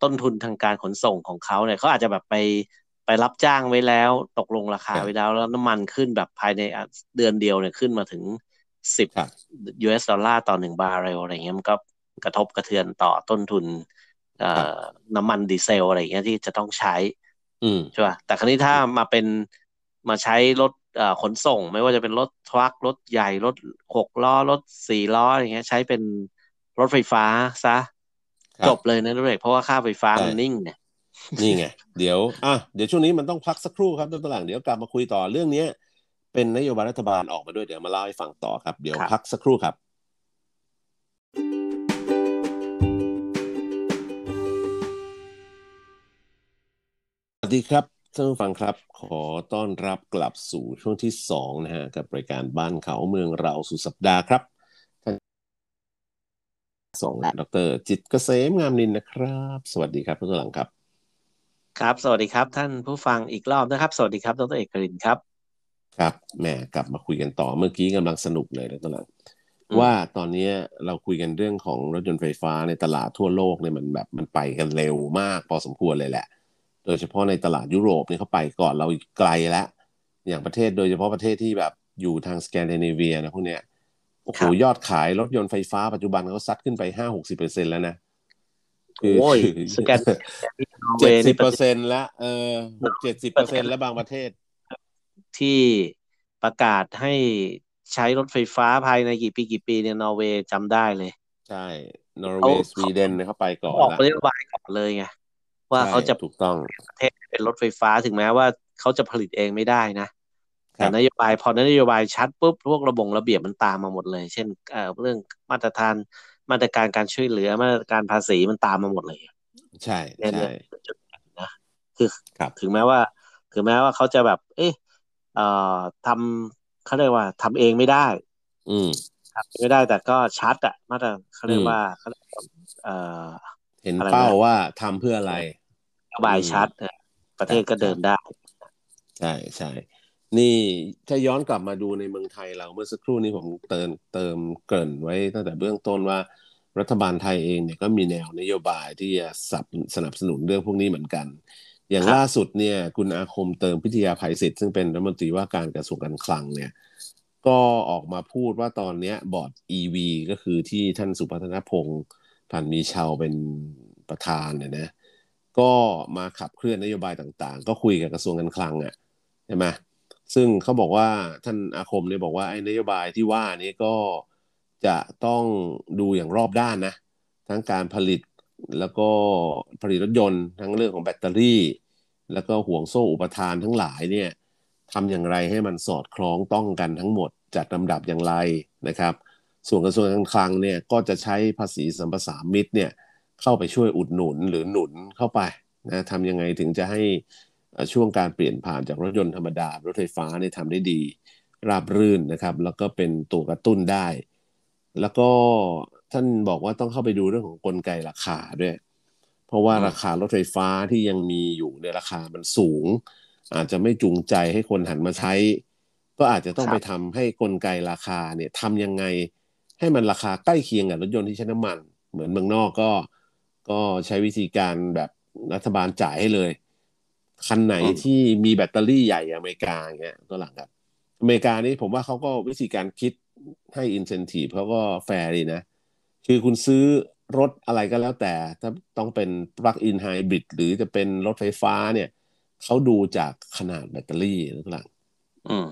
ต้นทุนทางการขนส่งของเขาเนี่ยเขาอาจจะแบบไปไปรับจ้างไว้แล้ว ตกลงราคาไว้แล้ว แล้วน้ำมันขึ้นแบบภายในเดือนเดียวเนี่ยขึ้นมาถึงสิบ US ดอลลาร์ต่อหนึ่งบาร์เรลอะไรเงี้ยมันก็กระทบกระเทือนต่อต้นทุนน้ำมันดีเซลอะไรเงี้ยที่จะต้องใช้ใช่ป่ะแต่ครั้นี้ถ้ามาเป็นมาใช้รถ ขนส่ง ไม่ว่าจะเป็นรถทรัครถใหญ่รถหกล้อรถสี่ล้ออย่างเงี้ย ใช้เป็นรถไฟฟ้าซะจบเลยนะด้วยเพราะว่าค่าไฟฟ้ามันนิ่งเนี่ยนี่ไง เดี๋ยวอะเดี๋ยวช่วงนี้มันต้องพักสักครู่ครับท่านตลางเดี๋ยวกลับมาคุยต่อเรื่องนี้เป็นนโยบายรัฐบาลออกมาด้วยเดี๋ยวมาเล่าให้ฟังต่อครับ เดี๋ยวพักสักครู่ครับ สวัสดีครับ ท่านผู้ฟังครับ ขอต้อนรับกลับสู่ช่วงที่สองนะฮะกับรายการบ้านเขาเมืองเราสุดสัปดาห์ครับท่านสองดร จิตเกษมงามนินนะครับ สวัสดีครับท่านผู้ฟังครับ ครับ สวัสดีครับ ท่านผู้ฟังอีกรอบนะครับ สวัสดีครับดรเอกรินครับ ครับแหมกลับมาคุยกันต่อเมื่อกี้กำลังสนุกเลยนะตอนนั้นว่าตอนนี้เราคุยกันเรื่องของรถยนต์ไฟฟ้าในตลาดทั่วโลกเนี่ยมันแบบมันไปกันเร็วมากพอสมควรเลยแหละ โดยเฉพาะในตลาดยุโรปเนี่ยเขาไปก่อนเราไกลแล้ว อย่างประเทศโดยเฉพาะประเทศที่แบบอยู่ทางสแกนดิเนเวียนะพวกเนี้ยโอ้โหยอดขายรถยนต์ไฟฟ้าปัจจุบันเขาซัดขึ้นไปห้าหกสิบเปอร์เซ็นแล้วนะโอ้ยสแกนเจ็ดสิบเปอร์เซ็นแล้วเออหกเจ็ดสิบเปอร์เซ็นแล้วบางประเทศ ที่ประกาศให้ใช้รถไฟฟ้าภายในกี่ปีกี่ปีเนี่ยนอร์เวย์จำได้เลย ใช่ นอร์เวย์สวีเดนเนี่ยเขาไปก่อนออกละนโยบายก่อนเลยไง ว่าเขาจะถูกต้องประเทศเป็นรถไฟฟ้าถึงแม้ว่าเขาจะผลิตเองไม่ได้นะแต่นโยบายพอนโยบายชัดปุ๊บพวกระบงระเบียบมันตามมาหมดเลย เช่นเอ่อเรื่องมาตรฐานมาตรการการช่วยเหลือมาตรการภาษีมันตามมาหมดเลย ใช่เนี่ยใช่เนี่ยจุดนะคือครับถึงแม้ว่า ถึงแม้ว่าเขาจะแบบ เอ๊ะเอ่อทำเขาเรียกว่าทำเองไม่ได้ อืมทำไม่ได้แต่ก็ชัดอะมาตรเขาเรียกว่าเขาเรียกว่าเอ่อเห็นอะไรนะเป้าว่าทำเพื่ออะไรน โยบายชัดนะประเทศก็เดินได้ ใช่ใช่นี่ถ้าย้อนกลับมาดูในเมืองไทยเราเมื่อสักครู่นี้ผมเติมเติมเกริ่นไว้ตั้งแต่เบื้องต้นว่ารัฐบาลไทยเองเนี่ยก็มีแนวนโยบายที่จะสนับสนับสนุนเรื่องพวกนี้เหมือนกัน อย่างครับล่าสุดเนี่ยคุณอาคมเติมพิทยาภัยศิษย์ซึ่งเป็นรัฐมนตรีว่าการกระทรวงการคลังเนี่ยก็ออกมาพูดว่าตอนเนี้ยบอร์ด EV ก็คือที่ท่านสุพัฒนพงศ์ผ่านมีชาวเป็นประธานเนี่ยนะ ก็มาขับเคลื่อนนโยบายต่างๆ ก็คุยกับกระทรวงการคลังอะใช่ไหมซึ่งเขาบอกว่าท่านอาคมเนี่ยบอกว่าไอ้นโยบายที่ว่านี้ก็จะต้องดูอย่างรอบด้านนะ ทั้งการผลิตแล้วก็ผลิตรถยนต์ ทั้งเรื่องของแบตเตอรี่ แล้วก็ห่วงโซ่อุปทานทั้งหลายเนี่ยทำอย่างไรให้มันสอดคล้องต้องกันทั้งหมดจัดลำดับอย่างไรนะครับ ส่วนกระทรวงการคลังเนี่ยก็จะใช้ภาษีสัมปสามิตเนี่ย เข้าไปช่วยอุดหนุนหรือหนุนเข้าไปนะทำยังไงถึงจะให้ช่วงการเปลี่ยนผ่านจากรถยนต์ธรรมดา รถไฟฟ้าเนี่ยทำได้ดี ราบรื่นนะครับ แล้วก็เป็นตัวกระตุ้นได้ แล้วก็ท่านบอกว่าต้องเข้าไปดูเรื่องของกลไกราคาด้วย เพราะว่าราคารถไฟฟ้าที่ยังมีอยู่ในราคามันสูง อาจจะไม่จูงใจให้คนหันมาใช้ ก็อาจจะต้องไปทำให้กลไกราคาเนี่ยทำยังไงให้มันราคาใกล้เคียงกับรถยนต์ที่ใช้น้ำมัน เหมือนเมืองนอกก็ ก็ใช้วิธีการแบบรัฐบาลจ่ายให้เลย คันไหน อืม ที่มีแบตเตอรี่ใหญ่อย่างอเมริกาอย่างเงี้ยตัวหลังครับ อเมริกานี่ผมว่าเขาก็วิธีการคิดให้อินเซนティブเขาก็แฟร์ดีนะ คือคุณซื้อรถอะไรก็แล้วแต่ ถ้าต้องเป็น plug-in hybrid หรือจะเป็นรถไฟฟ้าเนี่ยเขาดูจากขนาดแบตเตอรี่นะตัวหลัง อืม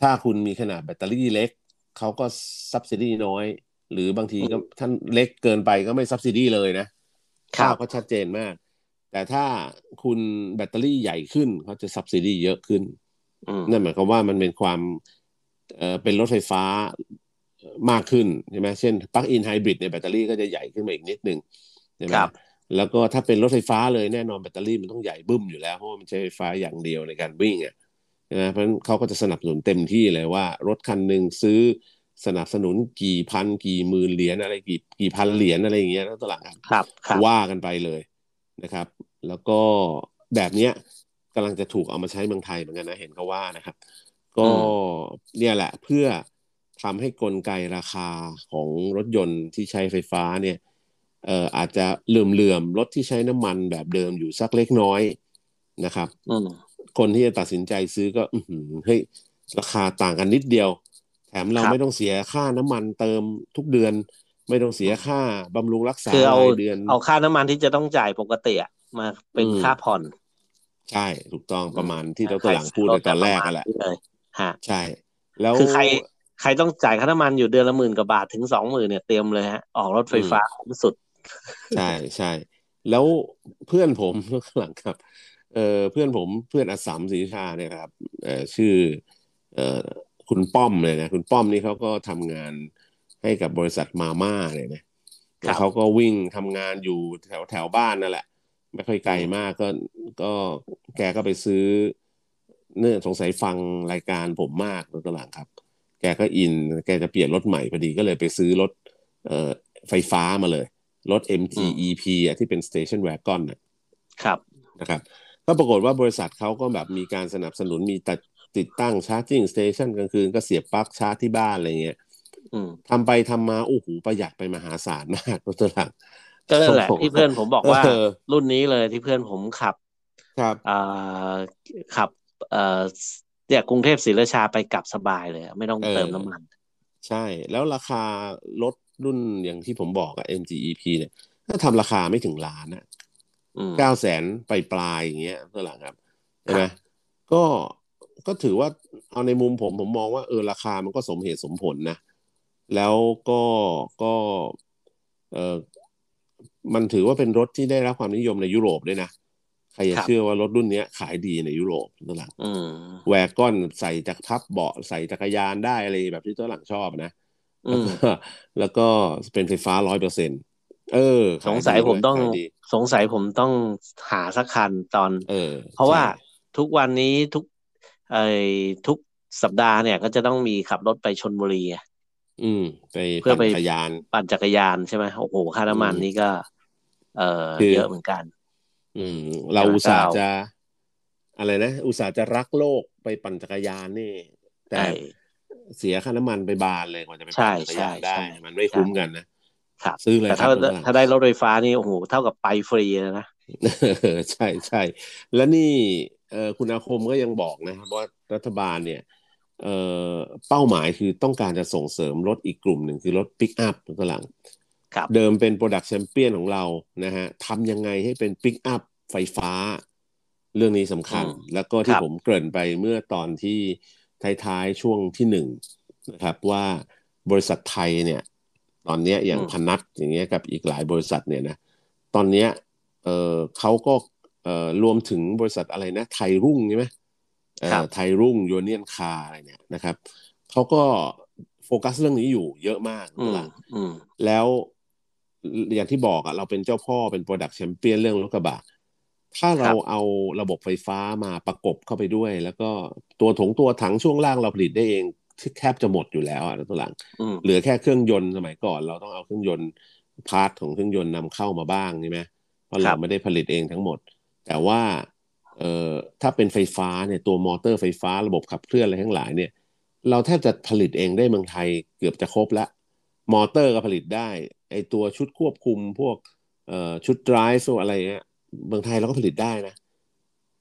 ถ้าคุณมีขนาดแบตเตอรี่เล็ก เขาก็ซับซิดีน้อย หรือบางทีก็ท่านเล็กเกินไปก็ไม่ subsidy เลยนะครัข้าก็ชัดเจนมาก แต่ถ้าคุณแบตเตอรี่ใหญ่ขึ้นเขาจะ subsidy เยอะขึ้นอืมนั่นหมายความว่ามันเป็นความเอ่อเป็นรถไฟฟ้ามากขึ้นใช่ไหมเช่น plug-in hybrid เนี่ยแบตเตอรี่ก็จะใหญ่ขึ้นมาอีกนิดนึงใช่ไหมครับแล้วก็ถ้าเป็นรถไฟฟ้าเลยแน่นอนแบตเตอรี่มันต้องใหญ่บึ้มอยู่แล้วเพราะว่ามันใช้ไฟฟ้าอย่างเดียวในการวิ่งอะใช่ไหมเพราะฉะนั้นเขาก็จะสนับสนุนเต็มที่เลยว่า รถคันหนึ่งซื้อ สนับสนุนกี่พันกี่หมื่นเหรียญอะไรกี่กี่พันเหรียญอะไรอย่างเงี้ยแล้วตลาดครับครับครับว่ากันไปเลยนะครับ แล้วก็แบบเนี้ยกำลังจะถูกเอามาใช้เมืองไทยเหมือนกันนะเห็นเขาว่านะครับ ก็เนี่ยแหละเพื่อทำให้กลไกราคาของรถยนต์ที่ใช้ไฟฟ้าเนี่ยเอ่ออาจจะเหลื่อมๆรถที่ใช้น้ำมันแบบเดิมอยู่สักเล็กน้อยนะครับอืมคนที่จะตัดสินใจซื้อก็อือหือเฮ้ยราคาต่างกันนิดเดียวแถมเราครับไม่ต้องเสียค่าน้ำมันเติมทุกเดือน ไม่ต้องเสียค่าบำรุงรักษาคือเอารายเดือน เอาค่าน้ำมันที่จะต้องจ่ายปกติอะมาเป็นอืมค่าผ่อน ใช่ถูกต้องประมาณที่ดใครหลังพูดในตอนแรกปกัระนมาณแหละนี้เลยฮะใช่ แล้วคือใครใครต้องจ่ายค่าน้ำมันอยู่เดือนละหมื่นกว่าบาทถึงสองหมื่นเนี่ยเตรียมเลยฮะ ออกรถไฟฟ้าคุ้มสุด ใช่ใช่แล้วเพื่อนผมข้างหลังครับเออเพื่อนผมเพื่อนอสสัมศรีชาเนี่ยครับเออชื่อเออ คุณป้อมเลยนะคุณป้อมนี่เขาก็ทำงานให้กับบริษัทมาม่าเลยนะครับแล้วเขาก็วิ่งทำงานอยู่แถวแถวบ้านนั่นแหละ ไม่ค่อยไกลมากก็ก็แกก็ไปซื้อ เนื่องสงสัยฟังรายการผมมากตอนหลังครับ แกก็อิน แกจะเปลี่ยนรถใหม่พอดีก็เลยไปซื้อรถเอ่อไฟฟ้ามาเลย รถ MG EP อะที่เป็น Station Wagon น่ะครับนะครับ ก็ปรากฏว่าบริษัทเขาก็แบบมีการสนับสนุนมี ตัดติดตั้ง charging station กลางคืนก็เสียบปลั๊กชาร์จที่บ้านอะไรเงี้ยอืมทำไปทำมาโอ้โหประหยัดไปมหาศาลมากรถตัวหลังก็นั่นแหละผมที่เพื่อนผมบอกว่าเออรุ่นนี้เลยที่เพื่อนผมขับ ครับอ่าขับเอ่อเนี่ยกรุงเทพศรีราชาไปกลับสบายเลยอะไม่ต้องเออเติมน้ำมัน ใช่ แล้วราคารถรุ่นอย่างที่ผมบอกอะ MGEP เนี่ยถ้าทำราคาไม่ถึงล้านอะอืมเก้าแสนไปปลายๆอย่างเงี้ยตัวหลังครับใช่ไหมครับก็ ก็ถือว่าเอาในมุมผมผมมองว่าเออราคามันก็สมเหตุสมผลนะ แล้วก็ก็เออมันถือว่าเป็นรถที่ได้รับความนิยมในยุโรปด้วยนะ ใครจะครับเชื่อว่ารถรุ่นเนี้ยขายดีในยุโรปตัวหลังอืมแวร์กอนใส่จากพับเบาะใส่จักรยานได้อะไรแบบที่ตัวหลังชอบนะอืมแล้วก็เป็นไฟฟ้าร้อยเปอร์เซ็นเออ สงสัยขดีผมต้องขายดีสงสัยผมต้องหาสักคันตอน เออ เพราะว่าใช่ทุกวันนี้ทุก ไอ้ทุกสัปดาห์เนี่ยก็จะต้องมีขับรถไปชนบุรีอะอืม ไปเพื่อปั่นไปจักรยาน ปั่นจักรยานใช่ไหมโอ้โหค่าน้ำมันอืมนี่ก็ เออคือเยอะเหมือนกัน อืม เราแต่ว่าอุตส่าห์ก็เอาจะอะไรนะอุตส่าห์จะรักโลกไปปั่นจักรยานนี่ แต่ใช่เสียค่าน้ำมันไปบานเลยกว่าจะไปใช่ปั่นจักรยานใช่ได้ใช่มันไม่คุ้มกันนะครับซื้อเลยแต่ครัถ้าบคุณถ้าได้รถไฟฟ้านี่โอ้โหเท่ากับไปฟรีเลยนะใช่ใช่แล้วนี่เออ คุณอาคมก็ยังบอกนะครับว่ารัฐบาลเนี่ยเออเป้าหมายคือต้องการจะส่งเสริมรถอีกกลุ่มหนึ่งคือรถปิกอัพกหลังครับเดิมเป็น Product Champion ของเรานะฮะทำยังไงให้เป็นปิกอัพไฟฟ้า เรื่องนี้สำคัญอืมแล้วก็ที่ครับผมเกริ่นไปเมื่อตอนที่ท้ายๆช่วงที่หนึ่งนะครับว่าบริษัทไทยเนี่ย ตอนเนี้ยอย่างอืมพนัทอย่างเงี้ยกับอีกหลายบริษัทเนี่ยนะตอนเนี้ยเออเขาก็เอ่อ รวมถึงบริษัทอะไรนะไทยรุ่งใช่ไหมเอ่อครับไทยรุ่งยูเนียนคาอะไรเนี่ยนะครับเขาก็โฟกัสเรื่องนี้อยู่เยอะมากอืมหลังอืมแล้วอย่างที่บอกอะเราเป็นเจ้าพ่อเป็น Product Champion เรื่องรถกระบะถ้าเราเอาระบบไฟฟ้ามาประกบเข้าไปด้วย แล้วก็ตัวถังตัวถังช่วงล่างเราผลิตได้เองที่แทบจะหมดอยู่แล้วอะตัวหลังอืมเหลือแค่เครื่องยนต์สมัยก่อน เราต้องเอาเครื่องยนต์ part ของเครื่องยนต์นำเข้ามาบ้างใช่ไหมเพราะเราครัเราบไม่ได้ผลิตเองทั้งหมด แต่ว่าเอ่อถ้าเป็นไฟฟ้าเนี่ยตัวมอเตอร์ไฟฟ้าระบบขับเคลื่อนอะไรทั้งหลายเนี่ย เราแทบจะผลิตเองได้เมืองไทยเกือบจะครบแล้วมอเตอร์ก็ผลิตได้ไอตัวชุดควบคุมพวกเอ่อชุด drive พวกอะไรเงี้ยเมืองไทยเราก็ผลิตได้นะ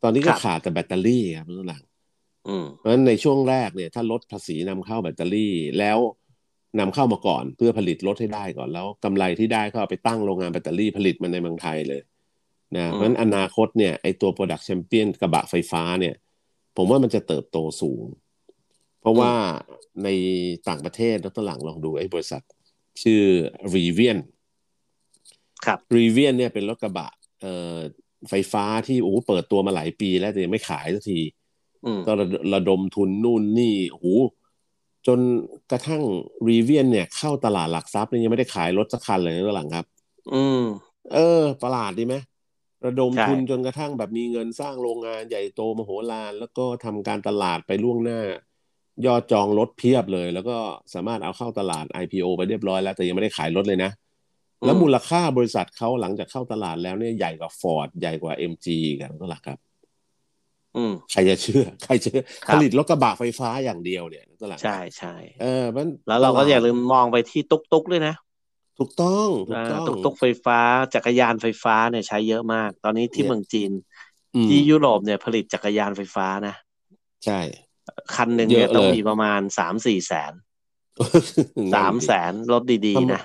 ตอนนี้ก็ครับขาดแต่แบตเตอรี่ครับทุกหลังอืมเพราะฉะนั้นในช่วงแรกเนี่ย ถ้าลดภาษีนำเข้าแบตเตอรี่แล้วนำเข้ามาก่อนเพื่อผลิตรถให้ได้ก่อนแล้วกำไรที่ได้ก็เอาไปตั้งโรงงานแบตเตอรี่ผลิตมันในเมืองไทยเลย นะอืมเพราะฉะนั้นอนาคตเนี่ยไอตัว Product Champion กระบะไฟฟ้าเนี่ย ผมว่ามันจะเติบโตสูง เพราะว่าในต่างประเทศแล้วตอนหลังลองดูไอ้บริษัท ชื่อ Rivian ครับ Rivian เนี่ยเป็นรถกระบะเอ่อไฟฟ้าที่โอ้โหเปิดตัวมาหลายปีแล้วแต่ยังไม่ขายสักทีอืมก็ระระดมทุนนู่นนี่โอ้โหจนกระทั่งรีเวียนเนี่ยเข้าตลาดหลักทรัพย์เนี่ยยังไม่ได้ขายรถสักคันเลยนะตอนหลังครับ อืม เออ ประหลาดดีไหม ระดมใช่ทุนจนกระทั่งแบบมีเงินสร้างโรงงานใหญ่โตมโหฬารแล้วก็ทำการตลาดไปล่วงหน้า ยอดจองรถเพียบเลย แล้วก็สามารถเอาเข้าตลาด IPO ไปเรียบร้อยแล้วแต่ยังไม่ได้ขายรถเลยนะ แล้วมูลค่าบริษัทเขาหลังจากเข้าตลาดแล้วเนี่ยใหญ่กว่า Ford ใหญ่กว่า MG กันตลาดครับอืมใครจะเชื่อ ใครจะครับผลิตรถกระบะไฟฟ้าอย่างเดียวเนี่ยตลาดใช่ใช่เออมันแล้วเราก็ตดอย่าลืมมองไปที่ตุ๊กตุ๊กด้วยนะ ถูกต้องถูกอ่าต้องตุ๊กตุ๊กไฟฟ้าจักรยานไฟฟ้าเนี่ยใช้เยอะมาก ตอนนี้ที่เนี่ยเมืองจีนอืมที่ยุโรปเนี่ยผลิตจักรยานไฟฟ้านะ ใช่ คันหนึ่งเนี่ยเยอะเลยต้องมีประมาณสามสี่แสนสามแสนรถดีๆนะ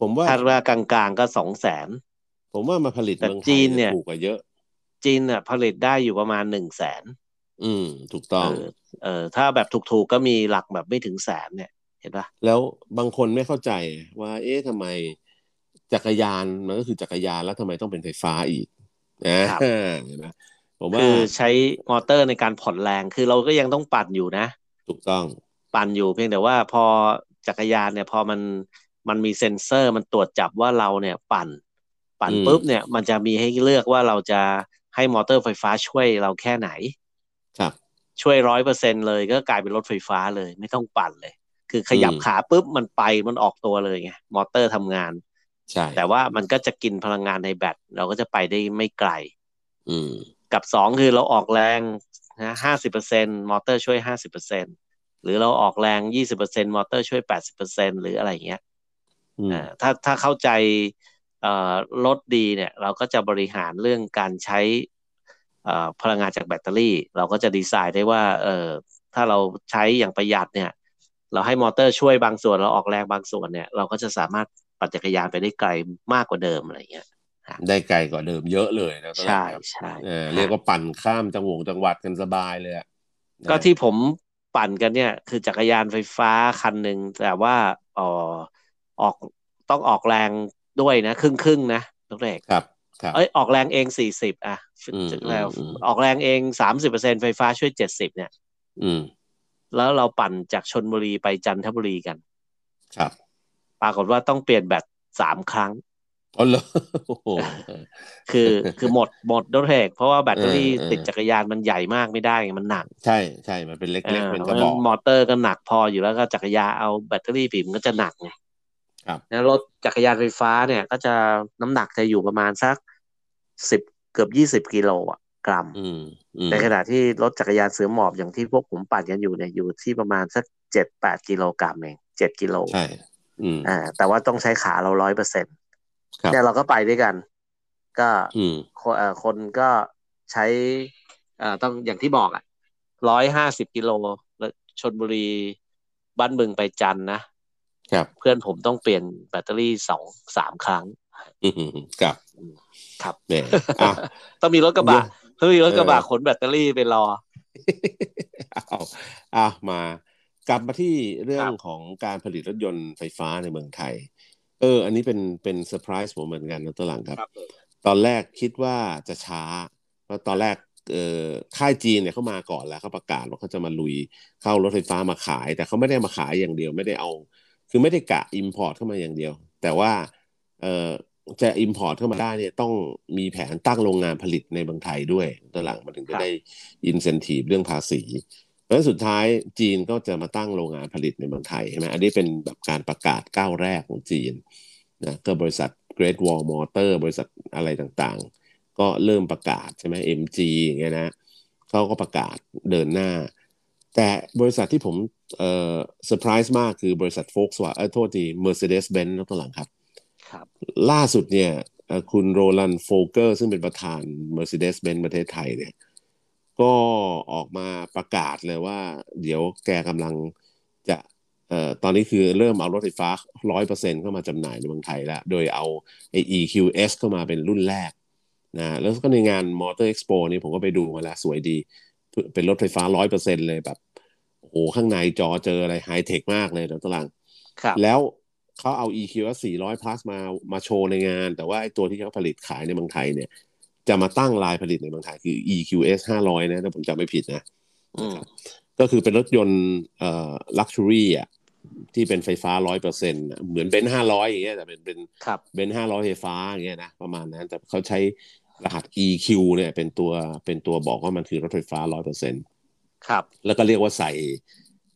ผมว่าคาดว่ากลางๆก็สองแสนผมว่ามาผลิตแต่เมืองไทจียนเนี่ยถูกกว่าเยอะ จีนเนี่ยผลิตได้อยู่ประมาณหนึ่งแสนอืม ถูกต้อง เออเออถ้าแบบถูกๆก็มีหลักแบบไม่ถึงแสนเนี่ย เห็นปะแล้วบางคนไม่เข้าใจว่า เอ๊ะทำไมจักรยานมันก็คือจักรยานแล้วทำไมต้องเป็นไฟฟ้าอีกนะเห็นไหมผมว่าคือใช้มอเตอร์ในการผ่อนแรงคือเราก็ยังต้องปั่นอยู่นะ ถูกต้องปั่นอยู่เพียงแต่ว่าพอจักรยานเนี่ยพอมันมันมีเซ็นเซอร์มันตรวจจับว่าเราเนี่ยปั่น ปั่นอืมปุ๊บเนี่ยมันจะมีให้เลือกว่าเราจะให้มอเตอร์ไฟฟ้าช่วยเราแค่ไหน ครับ ช่วยร้อยเปอร์เซ็นเลยก็กลายเป็นรถไฟฟ้าเลย ไม่ต้องปั่นเลย คือขยับอืมขาปุ๊บมันไปมันออกตัวเลยไงมอเตอร์ทำงานใช่แต่ว่ามันก็จะกินพลังงานในแบตเราก็จะไปได้ไม่ไกล อืม กับสองคือเราออกแรงนะห้าสิบเปอร์เซ็นมอเตอร์ช่วยห้าสิบเปอร์เซ็นหรือเราออกแรงยี่สิบเปอร์เซ็นมอเตอร์ช่วยแปดสิบเปอร์เซ็นหรืออะไรเงี้ยอืมอ่าถ้าถ้าเข้าใจเอ่อรถดีเนี่ย เราก็จะบริหารเรื่องการใช้เอ่อพลังงานจากแบตเตอรี่ เราก็จะดีไซน์ได้ว่า เออถ้าเราใช้อย่างประหยัดเนี่ย เราให้มอเตอร์ช่วยบางส่วนเราออกแรงบางส่วนเนี่ย เราก็จะสามารถปั่นจักรยานไปได้ไกลมากกว่าเดิมอะไรเงี้ยได้ไกลกว่าเดิมเยอะเลยนะตอนแรใช่กครับใช่เออเรียกว่าปั่นข้ามจังหวงจังหวัดกันสบายเลยอะนะก็ที่ผมปั่นกันเนี่ยคือจักรยานไฟฟ้าคันหนึ่งแต่ว่าเออออกต้องออกแรงด้วยนะ ครึ่งครึ่งๆนะทุกเรกครับครับเอ้ยออกแรงเองสี่สิบอะอืมแล้วอืมออกแรงเองสามสิบเปอร์เซ็นไฟฟ้าช่วยเจ็ดสิบเนี่ย อืม แล้วเราปั่นจากชนบุรีไปจันทบุรีกัน ครับ ปรากฏว่าต้องเปลี่ยนแบตสามครั้งอ๋อเหรอโอ้โหคือคือหมดหมดด้วยเหตุเพราะว่าแบตเตอรี่เออเออติดจักรยานมันใหญ่มากไม่ได้ไงมันหนัก ใช่ใช่มันเป็นเล็กๆเป็นกระเพบราะอกฉะนั้นมอเตอร์ก็หนักพออยู่แล้วก็จักรยานเอาแบตเตอรี่ปีมันก็จะหนักไงครับแล้วรถจักรยานไฟฟ้าเนี่ย ก็จะน้ำหนักจะอยู่ประมาณสักสิบเกือบยี่สิบกิโลอะ กรัมอืมอืมในขณะที่รถจักรยานเสือหมอบอย่างที่พวกผมปั่นกันอยู่เนี่ยอยู่ที่ประมาณสักเจ็ดแปดกิโลกรัมเองเจ็ดกิโลใช่อืมอ่าแต่ว่าต้องใช้ขาเราร้อยเปอร์เซ็นต์ครับเนี่ยเราก็ไปด้วยกัน ก็อืมคนเอ่อคนก็ใช้เอ่อต้องอย่างที่บอกอะร้อยห้าสิบกิโลแล้วชนบุรีบ้านบึงไปจันทน์นะครับเพื่อนผมต้องเปลี่ยนแบตเตอรี่สองสามครั้ง อืมครับ ครับเนี่ยอะต้องมีรถกระบะ เดี๋ยวต้องมีรถกระบะเออขนแบตเตอรี่ไปรอเอาอะมากลับมาที่เรื่อคงรับของการผลิตรถยนต์ไฟฟ้าในเมืองไทย เออ อันนี้เป็นเป็นเซอร์ไพรส์ผมเหมือนกันนะตัวหลังครับ ตอนแรกคิดว่าจะช้าเพราะตอนแรกเอ่อค่ายจีนเนี่ยเขามาก่อนแล้วเขาประกาศว่าเขาจะมาลุยเข้ารถไฟฟ้ามาขาย แต่เขาไม่ได้มาขายอย่างเดียวไม่ได้เอา คือไม่ได้กะ import เข้ามาอย่างเดียว แต่ว่าเอ่อ จะ import เข้ามาได้เนี่ยต้องมีแผนตั้งโรงงานผลิตในเมืองไทยด้วยตอนหลังมันถึงจะได้ incentive เรื่องภาษีเพราะฉะนั้นสุดท้ายจีนก็จะมาตั้งโรงงานผลิตในเมืองไทยใช่ไหมอันนี้เป็นแบบการประกาศก้าวแรกของจีนนะก็บริษัท Great Wall Motor บริษัทอะไรต่างๆ ก็เริ่มประกาศใช่ไหม MG อย่างเงี้ยนะเขาก็ประกาศเดินหน้า แต่บริษัทที่ผมเอ่อเซอร์ไพรส์มากคือบริษัทโฟล์กสวาเออโทษที Mercedes-Benz แล้วตัวหลังครับ ล่าสุดเนี่ยเอ่อคุณโรลันด์ โฟลเกอร์ ซึ่งเป็นประธาน Mercedes-Benz ประเทศไทยเนี่ยก็ออกมาประกาศเลยว่า เดี๋ยวแกกำลังจะเอ่อตอนนี้คือเริ่มเอารถไฟฟ้า 100%เข้ามาจำหน่ายในเมืองไทยแล้ว โดยเอาไอ้ EQS เข้ามาเป็นรุ่นแรกนะแล้วก็ในงาน Motor Expo นี่ผมก็ไปดูมาแล้วสวยดี เป็นรถไฟฟ้า 100%เลยแบบโอ้โหข้างในจอเจออะไรไฮเทคมากเลยเดี๋ยวตารางครับแล้ว เขาเอา EQS 400 plus มามาโชว์ในงาน แต่ว่าไอ้ตัวที่เขาผลิตขายในเมืองไทยเนี่ย จะมาตั้งลายผลิตในเมืองไทยคือ EQS 500 นะถ้าผมจำไม่ผิดนะอืมก็คือเป็นรถยนต์เอ่อ luxury อะที่เป็นไฟฟ้า100%เหมือนเบนซ์500อย่างเงี้ยแต่เป็นเป็นครับเบนซ์500ไฟฟ้าอย่างเงี้ยนะประมาณนั้น แต่เขาใช้รหัส EQ เนี่ยเป็นตัวเป็นตัวบอกว่ามันคือรถไฟฟ้า100%ครับ แล้วก็เรียกว่าใส่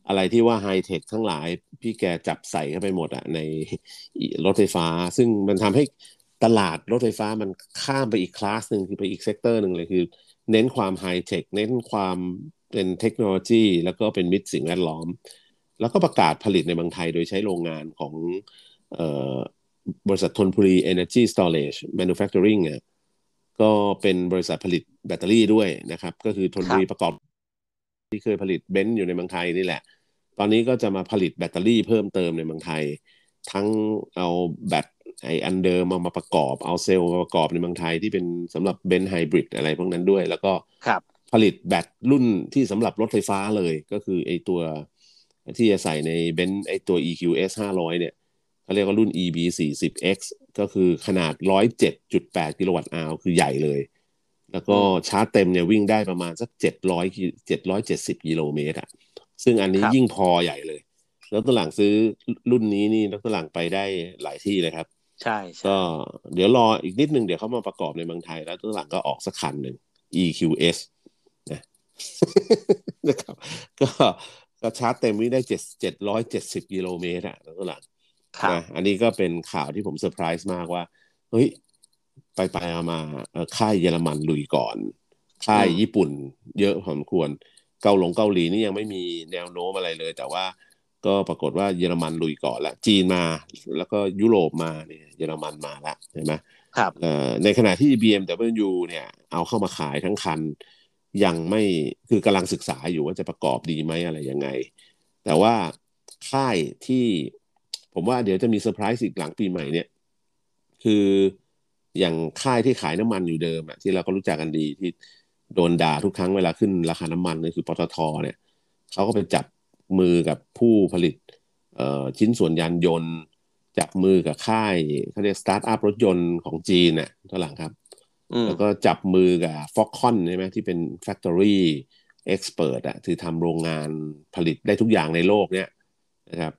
อะไรที่ว่าไฮเทคทั้งหลายพี่แกจับใส่เข้าไปหมดอะในรถไฟฟ้า ซึ่งมันทำให้ตลาดรถไฟฟ้ามันข้ามไปอีกคลาสหนึ่งคือไปอีก sector หนึ่งเลยคือ เน้นความไฮเทคเน้นความเป็นเทคโนโลยี แล้วก็เป็นมิตรสิ่งแวดล้อม แล้วก็ประกาศผลิตในเมืองไทยโดยใช้โรงงานของเอ่อบริษัทธนบุรี Energy Storage Manufacturing เนี่ยก็เป็นบริษัทผลิตแบตเตอรี่ด้วยนะครับ ก็คือธนบุรีประกอบ ที่เคยผลิตเบนซ์อยู่ในเมืองไทยนี่แหละ ตอนนี้ก็จะมาผลิตแบตเตอรี่เพิ่มเติมในเมืองไทย ทั้งเอาแบตไอ้อันเดิมมามาประกอบเอาเซลล์มาประกอบในเมืองไทยที่เป็นสำหรับเบนไฮบริดอะไรพวกนั้นด้วย แล้วก็ครับผลิตแบตรุ่นที่สำหรับรถไฟฟ้าเลยก็คือไอตัวที่จะใส่ในเบนไอตัว EQS 500 เนี่ยเขาเรียกว่ารุ่น EB 40X ก็คือขนาด 107.8 กิโลวัตต์อาวคือใหญ่เลย แล้วก็ชาร์จเต็มเนี่ยวิ่งได้ประมาณสัก 700กิ770 กิโลเมตรอะ ซึ่งอันนี้ครับยิ่งพอใหญ่เลยแล้วตัวหลังซื้อรุ่นนี้นี่แล้วตัวหลังไปได้หลายที่เลยครับใช่ใช่ก็เดี๋ยวรออีกนิดนึงเดี๋ยวเขามาประกอบในเมืองไทย แล้วตัวหลังก็ออกสักคันหนึ่ง EQS นะนะครับก็ก็ชาร์จเต็มวิ่งได้เจ็ดเจ็ดร้อยเจ็ดสิบกิโลเมตรอะแล้วตัวหลังครับนะอันนี้ก็เป็นข่าวที่ผมเซอร์ไพรส์มากว่า เฮ้ย ไปไปมาค่ายเยอรมันลุยก่อน ค่ายญี่ปุ่นเยอะพอสมควร เกาหลงเกาหลีนี่ยังไม่มีแนวโน้มอะไรเลย แต่ว่าก็ปรากฏว่าเยอรมันลุยก่อนละจีนมา แล้วก็ยุโรปมาเนี่ยเยอรมันมาละเห็นไหมครับในขณะที่ BMW เนี่ยเอาเข้ามาขายทั้งคันยังไม่คือกำลังศึกษาอยู่ว่าจะประกอบดีไหมอะไรยังไง แต่ว่าค่ายที่ผมว่าเดี๋ยวจะมีเซอร์ไพรส์อีกหลังปีใหม่เนี่ย คืออย่างค่ายที่ขายน้ำมันอยู่เดิมอะที่เราก็รู้จักกันดีที่ โดนด่าทุกครั้งเวลาขึ้นราคาน้ำมันนี่คือปตทเนี่ยเขาก็ไปจับมือกับผู้ผลิตชิ้นส่วนยานยนต์ จับมือกับค่ายเขาเรียกสตาร์ทอัพรถยนต์ของจีนน่ะท่าหลังครับ แล้วก็จับมือกับ Foxconn ใช่ไหมที่เป็น Factory Expert อะที่ทำโรงงานผลิตได้ทุกอย่างในโลกเนี่ยนะครับ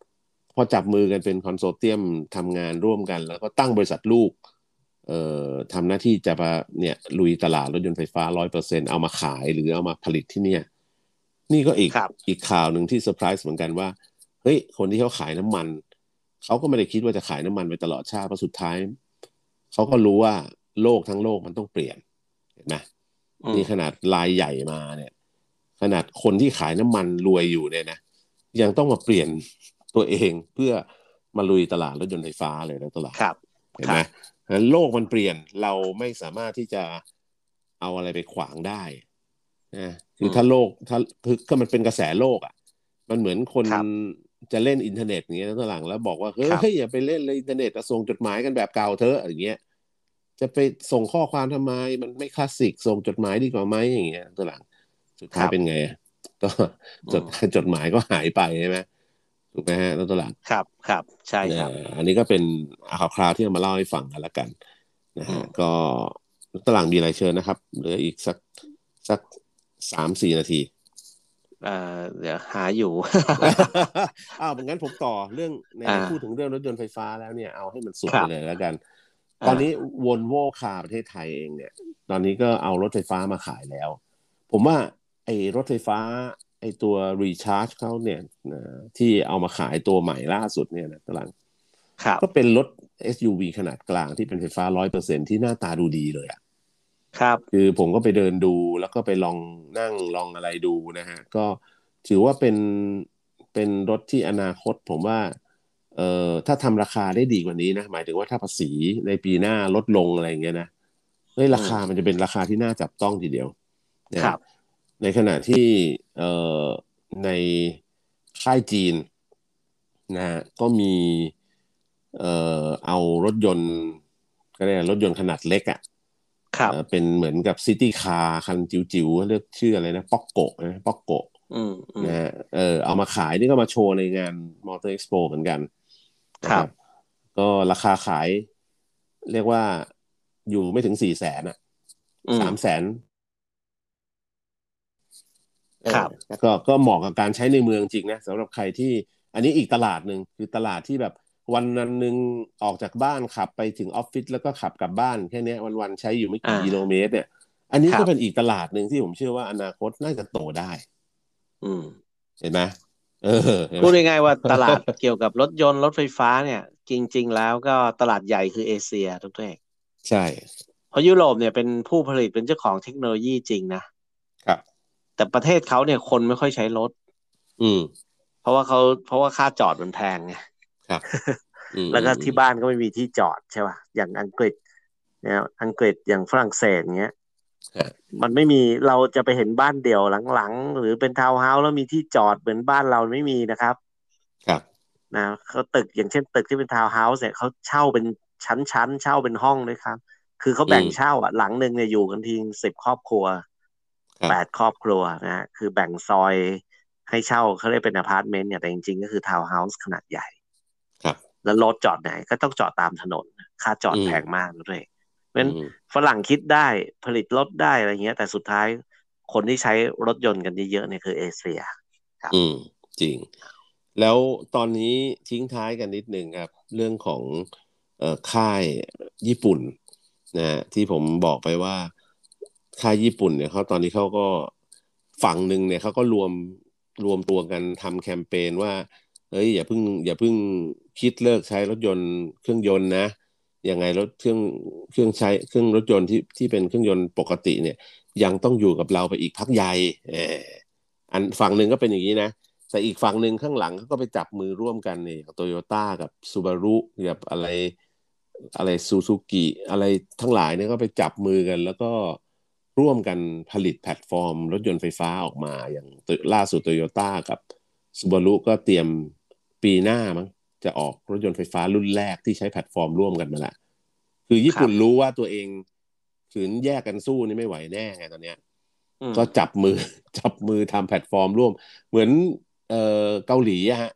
พอจับมือกันเป็น consortium ทำงานร่วมกัน แล้วก็ตั้งบริษัทลูกเอ่อ ทำหน้าที่จะมาเนี่ยลุยตลาดรถยนต์ไฟฟ้าร้อยเปอร์เซ็นเอามาขายหรือเอามาผลิตที่เนี่ย นี่ก็อีกอีกข่าวหนึ่งที่เซอร์ไพรส์เหมือนกันว่า เฮ้ย คนที่เขาขายน้ำมัน เขาก็ไม่ได้คิดว่าจะขายน้ำมันไปตลอดชาติเพราะสุดท้าย เขาก็รู้ว่าโลกทั้งโลกมันต้องเปลี่ยนเห็นไหมนี่ขนาดลายใหญ่มาเนี่ย ขนาดคนที่ขายน้ำมันรวยอยู่เนี่ยนะยังต้องมาเปลี่ยนตัวเองเพื่อมาลุยตลาดรถยนต์ไฟฟ้าเลยนะตลาดเห็นไหม โลกมันเปลี่ยนเราไม่สามารถที่จะเอาอะไรไปขวางได้นะคือถ้าโลกถ้าคือก็มันเป็นกระแสโลกอะ มันเหมือนคนจะเล่นอินเทอร์เน็ตอย่างเงี้ยตหลังแล้วบอกว่าเฮ้ยอย่าไปเล่นเลยอินเทอร์เน็ตส่งจดหมายกันแบบเก่าเถอะอย่างเงี้ยจะไปส่งข้อความทำไม มันไม่คลาสสิกส่งจดหมายดีกว่าไหมอย่างเงี้ยตหลัง สุดท้ายเป็นไงก็จดจดหมายก็หายไปใช่ไหม ถูกไหมฮะตลาดครับครับ ใช่ครับอันนี้ก็เป็นข่าวๆที่เอามาเล่าให้ฟังกันละกันนะฮะก็ตลาดมีอะไรเชิญนะครับเหลืออีกสักสักสามสี่นาทีอ่าเดี๋ยวหาอยู่อ้าวงั้นผมต่อเรื่องในพูดถึงเรื่องรถยนต์ไฟฟ้าแล้วเนี่ยเอาให้มันสุดไปเลยแล้วกัน ตอนนี้วนโวคาประเทศไทยเองเนี่ย ตอนนี้ก็เอารถไฟฟ้ามาขายแล้ว ผมว่าไอ้รถไฟฟ้า ไอ้ตัวรีชาร์จเขาเนี่ยที่เอามาขายตัวใหม่ล่าสุดเนี่ยนะตลังก็เป็นรถ SUV ขนาดกลางที่เป็นไฟฟ้าร้อยเปอร์เซ็นที่หน้าตาดูดีเลยอะครับ คือผมก็ไปเดินดูแล้วก็ไปลองนั่งลองอะไรดูนะฮะ ก็ถือว่าเป็นเป็นรถที่อนาคตผมว่าเอ่อถ้าทำราคาได้ดีกว่านี้นะ หมายถึงว่าถ้าภาษีในปีหน้าลดลงอะไรอย่างเงี้ยนะเฮ้ยราคามันจะเป็นราคาที่น่าจับต้องทีเดียวครับ ในขณะที่เอ่อในค่ายจีนนะก็มีเอ่อเอารถยนต์ ก็เรียกรถยนต์ขนาดเล็กอะ่ะครับเป็นเหมือนกับ city car คันจิ๋วๆเรียกชื่ออะไรนะ Pocco นะ Pocco นะเออเอามาขายนี่ก็มาโชว์ในงานมอเตอร์เอ็กซ์โปเหมือนกัน ครับ ก็ราคาขาย เรียกว่าอยู่ไม่ถึงสี่แสนอะสามแสน ครับก็ก็เหมาะกับการใช้ในเมืองจริงนะสำหรับใครที่อันนี้อีกตลาดหนึ่งคือตลาดที่แบบวันนั้นหนึ่งออกจากบ้านขับไปถึงออฟฟิศแล้วก็ขับกลับบ้านแค่นี้วันๆใช้อยู่ไม่กี่กิโลเมตร เนี่ย อันนี้ก็เป็นอีกตลาดหนึ่งที่ผมเชื่อว่าอนาคตน่าจะโตได้ อืม เห็นไหมเออพูดง่ายๆว่าตลาดเกี่ยวกับรถยนต์รถไฟฟ้าเนี่ย จริง ๆ แล้วก็ตลาดใหญ่คือเอเชียทุกท่านใช่ เพราะยุโรปเนี่ยเป็นผู้ผลิตเป็นเจ้าของเทคโนโลยีจริงนะครับ แต่ประเทศเขาเนี่ยคนไม่ค่อยใช้รถ อืม เพราะว่าเขาเพราะว่าค่าจอดมันแพงไงครับแล้วก็ที่บ้านก็ไม่มีที่จอดใช่ป่ะอย่างอังกฤษเนี่ยอังกฤษอย่างฝรั่งเศสเงี้ยมันไม่มีเราจะไปเห็นบ้านเดี่ยวหลังๆ หรือเป็นทาวน์เฮาส์แล้วมีที่จอดเหมือนบ้านเราไม่มีนะครับ ครับนะเขาตึกอย่างเช่นตึกที่เป็นทาวน์เฮาส์เนี่ยเขาเช่าเป็นชั้นๆเช่าเป็นห้องเลยครับ คือเขาแบ่งเช่าอะหลังหนึ่งเนี่ยอยู่กันทีสิบครอบครัว แปดครอบครัวนะคือแบ่งซอยให้เช่าเขาเรียกเป็นอพาร์ตเมนต์เนี่ยแต่จริงๆ ก็คือทาวน์เฮาส์ขนาดใหญ่แล้วรถจอดไหนก็ต้องจอดตามถนน ค่าจอดแพงมากเลยเพราะฉะนั้นฝรั่งคิดได้ผลิตรถได้อะไรเงี้ย แต่สุดท้ายคนที่ใช้รถยนต์กันเยอะๆเนี่ยคือเอเชียครับอืมจริง แล้วตอนนี้ทิ้งท้ายกันนิดหนึ่งครับ เรื่องของเอ่อค่ายญี่ปุ่นนะที่ผมบอกไปว่า ค่ายญี่ปุ่นเนี่ยเขาตอนนี้เขาก็ฝั่งหนึ่งเนี่ยเขาก็รวมรวมตัวกันทำแคมเปญว่าเฮ้ยอย่าเพิ่งอย่าเพิ่งคิดเลิกใช้รถยนต์เครื่องยนต์นะยังไงรถเครื่องเครื่องใช้เครื่องรถยนต์ที่ที่เป็นเครื่องยนต์ปกติเนี่ย ยังต้องอยู่กับเราไปอีกพักใหญ่เอออันฝั่งหนึ่งก็เป็นอย่างนี้นะแต่อีกฝั่งหนึ่งข้างหลังเขาก็ไปจับมือร่วมกันเนี่ยโตโยต้ากับซูบารุกับอะไรอะไรซูซูกิอะไรทั้งหลายเนี่ยก็ไปจับมือกัน แล้วก็ ร่วมกันผลิตแพลตฟอร์ม รถยนต์ไฟฟ้าออกมา อย่างล่าสุดโตโยต้ากับซูบารุก็เตรียมปีหน้ามั้งจะออกรถยนต์ไฟฟ้ารุ่นแรกที่ใช้แพลตฟอร์มร่วมกันมาละคือญี่ปุ่นรู้ว่าตัวเองขืนแยกกันสู้นี่ไม่ไหวแน่ไงตอนเนี้ยอืมก็จับมือจับมือทำแพลตฟอร์มร่วม เหมือนเอ่อเกาหลีอะฮะ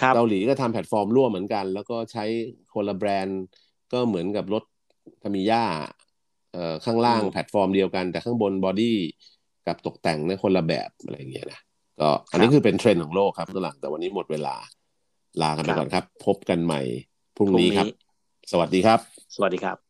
ครับเกาหลีก็ทำแพลตฟอร์มร่วมเหมือนกัน แล้วก็ใช้คนละแบรนด์ ก็เหมือนกับรถทามิยาเอ่อ ข้างล่างอืมแพลตฟอร์มเดียวกัน แต่ข้างบน body กับตกแต่งเนี่ยคนละแบบอะไรอย่างเงี้ยนะก็อันนี้คือเป็นเทรนด์ของโลกครับตัวหลังแต่วันนี้หมดเวลาลากันไปก่อนครับ พบกันใหม่พรุ่งนี้ครับ สวัสดีครับ สวัสดีครับ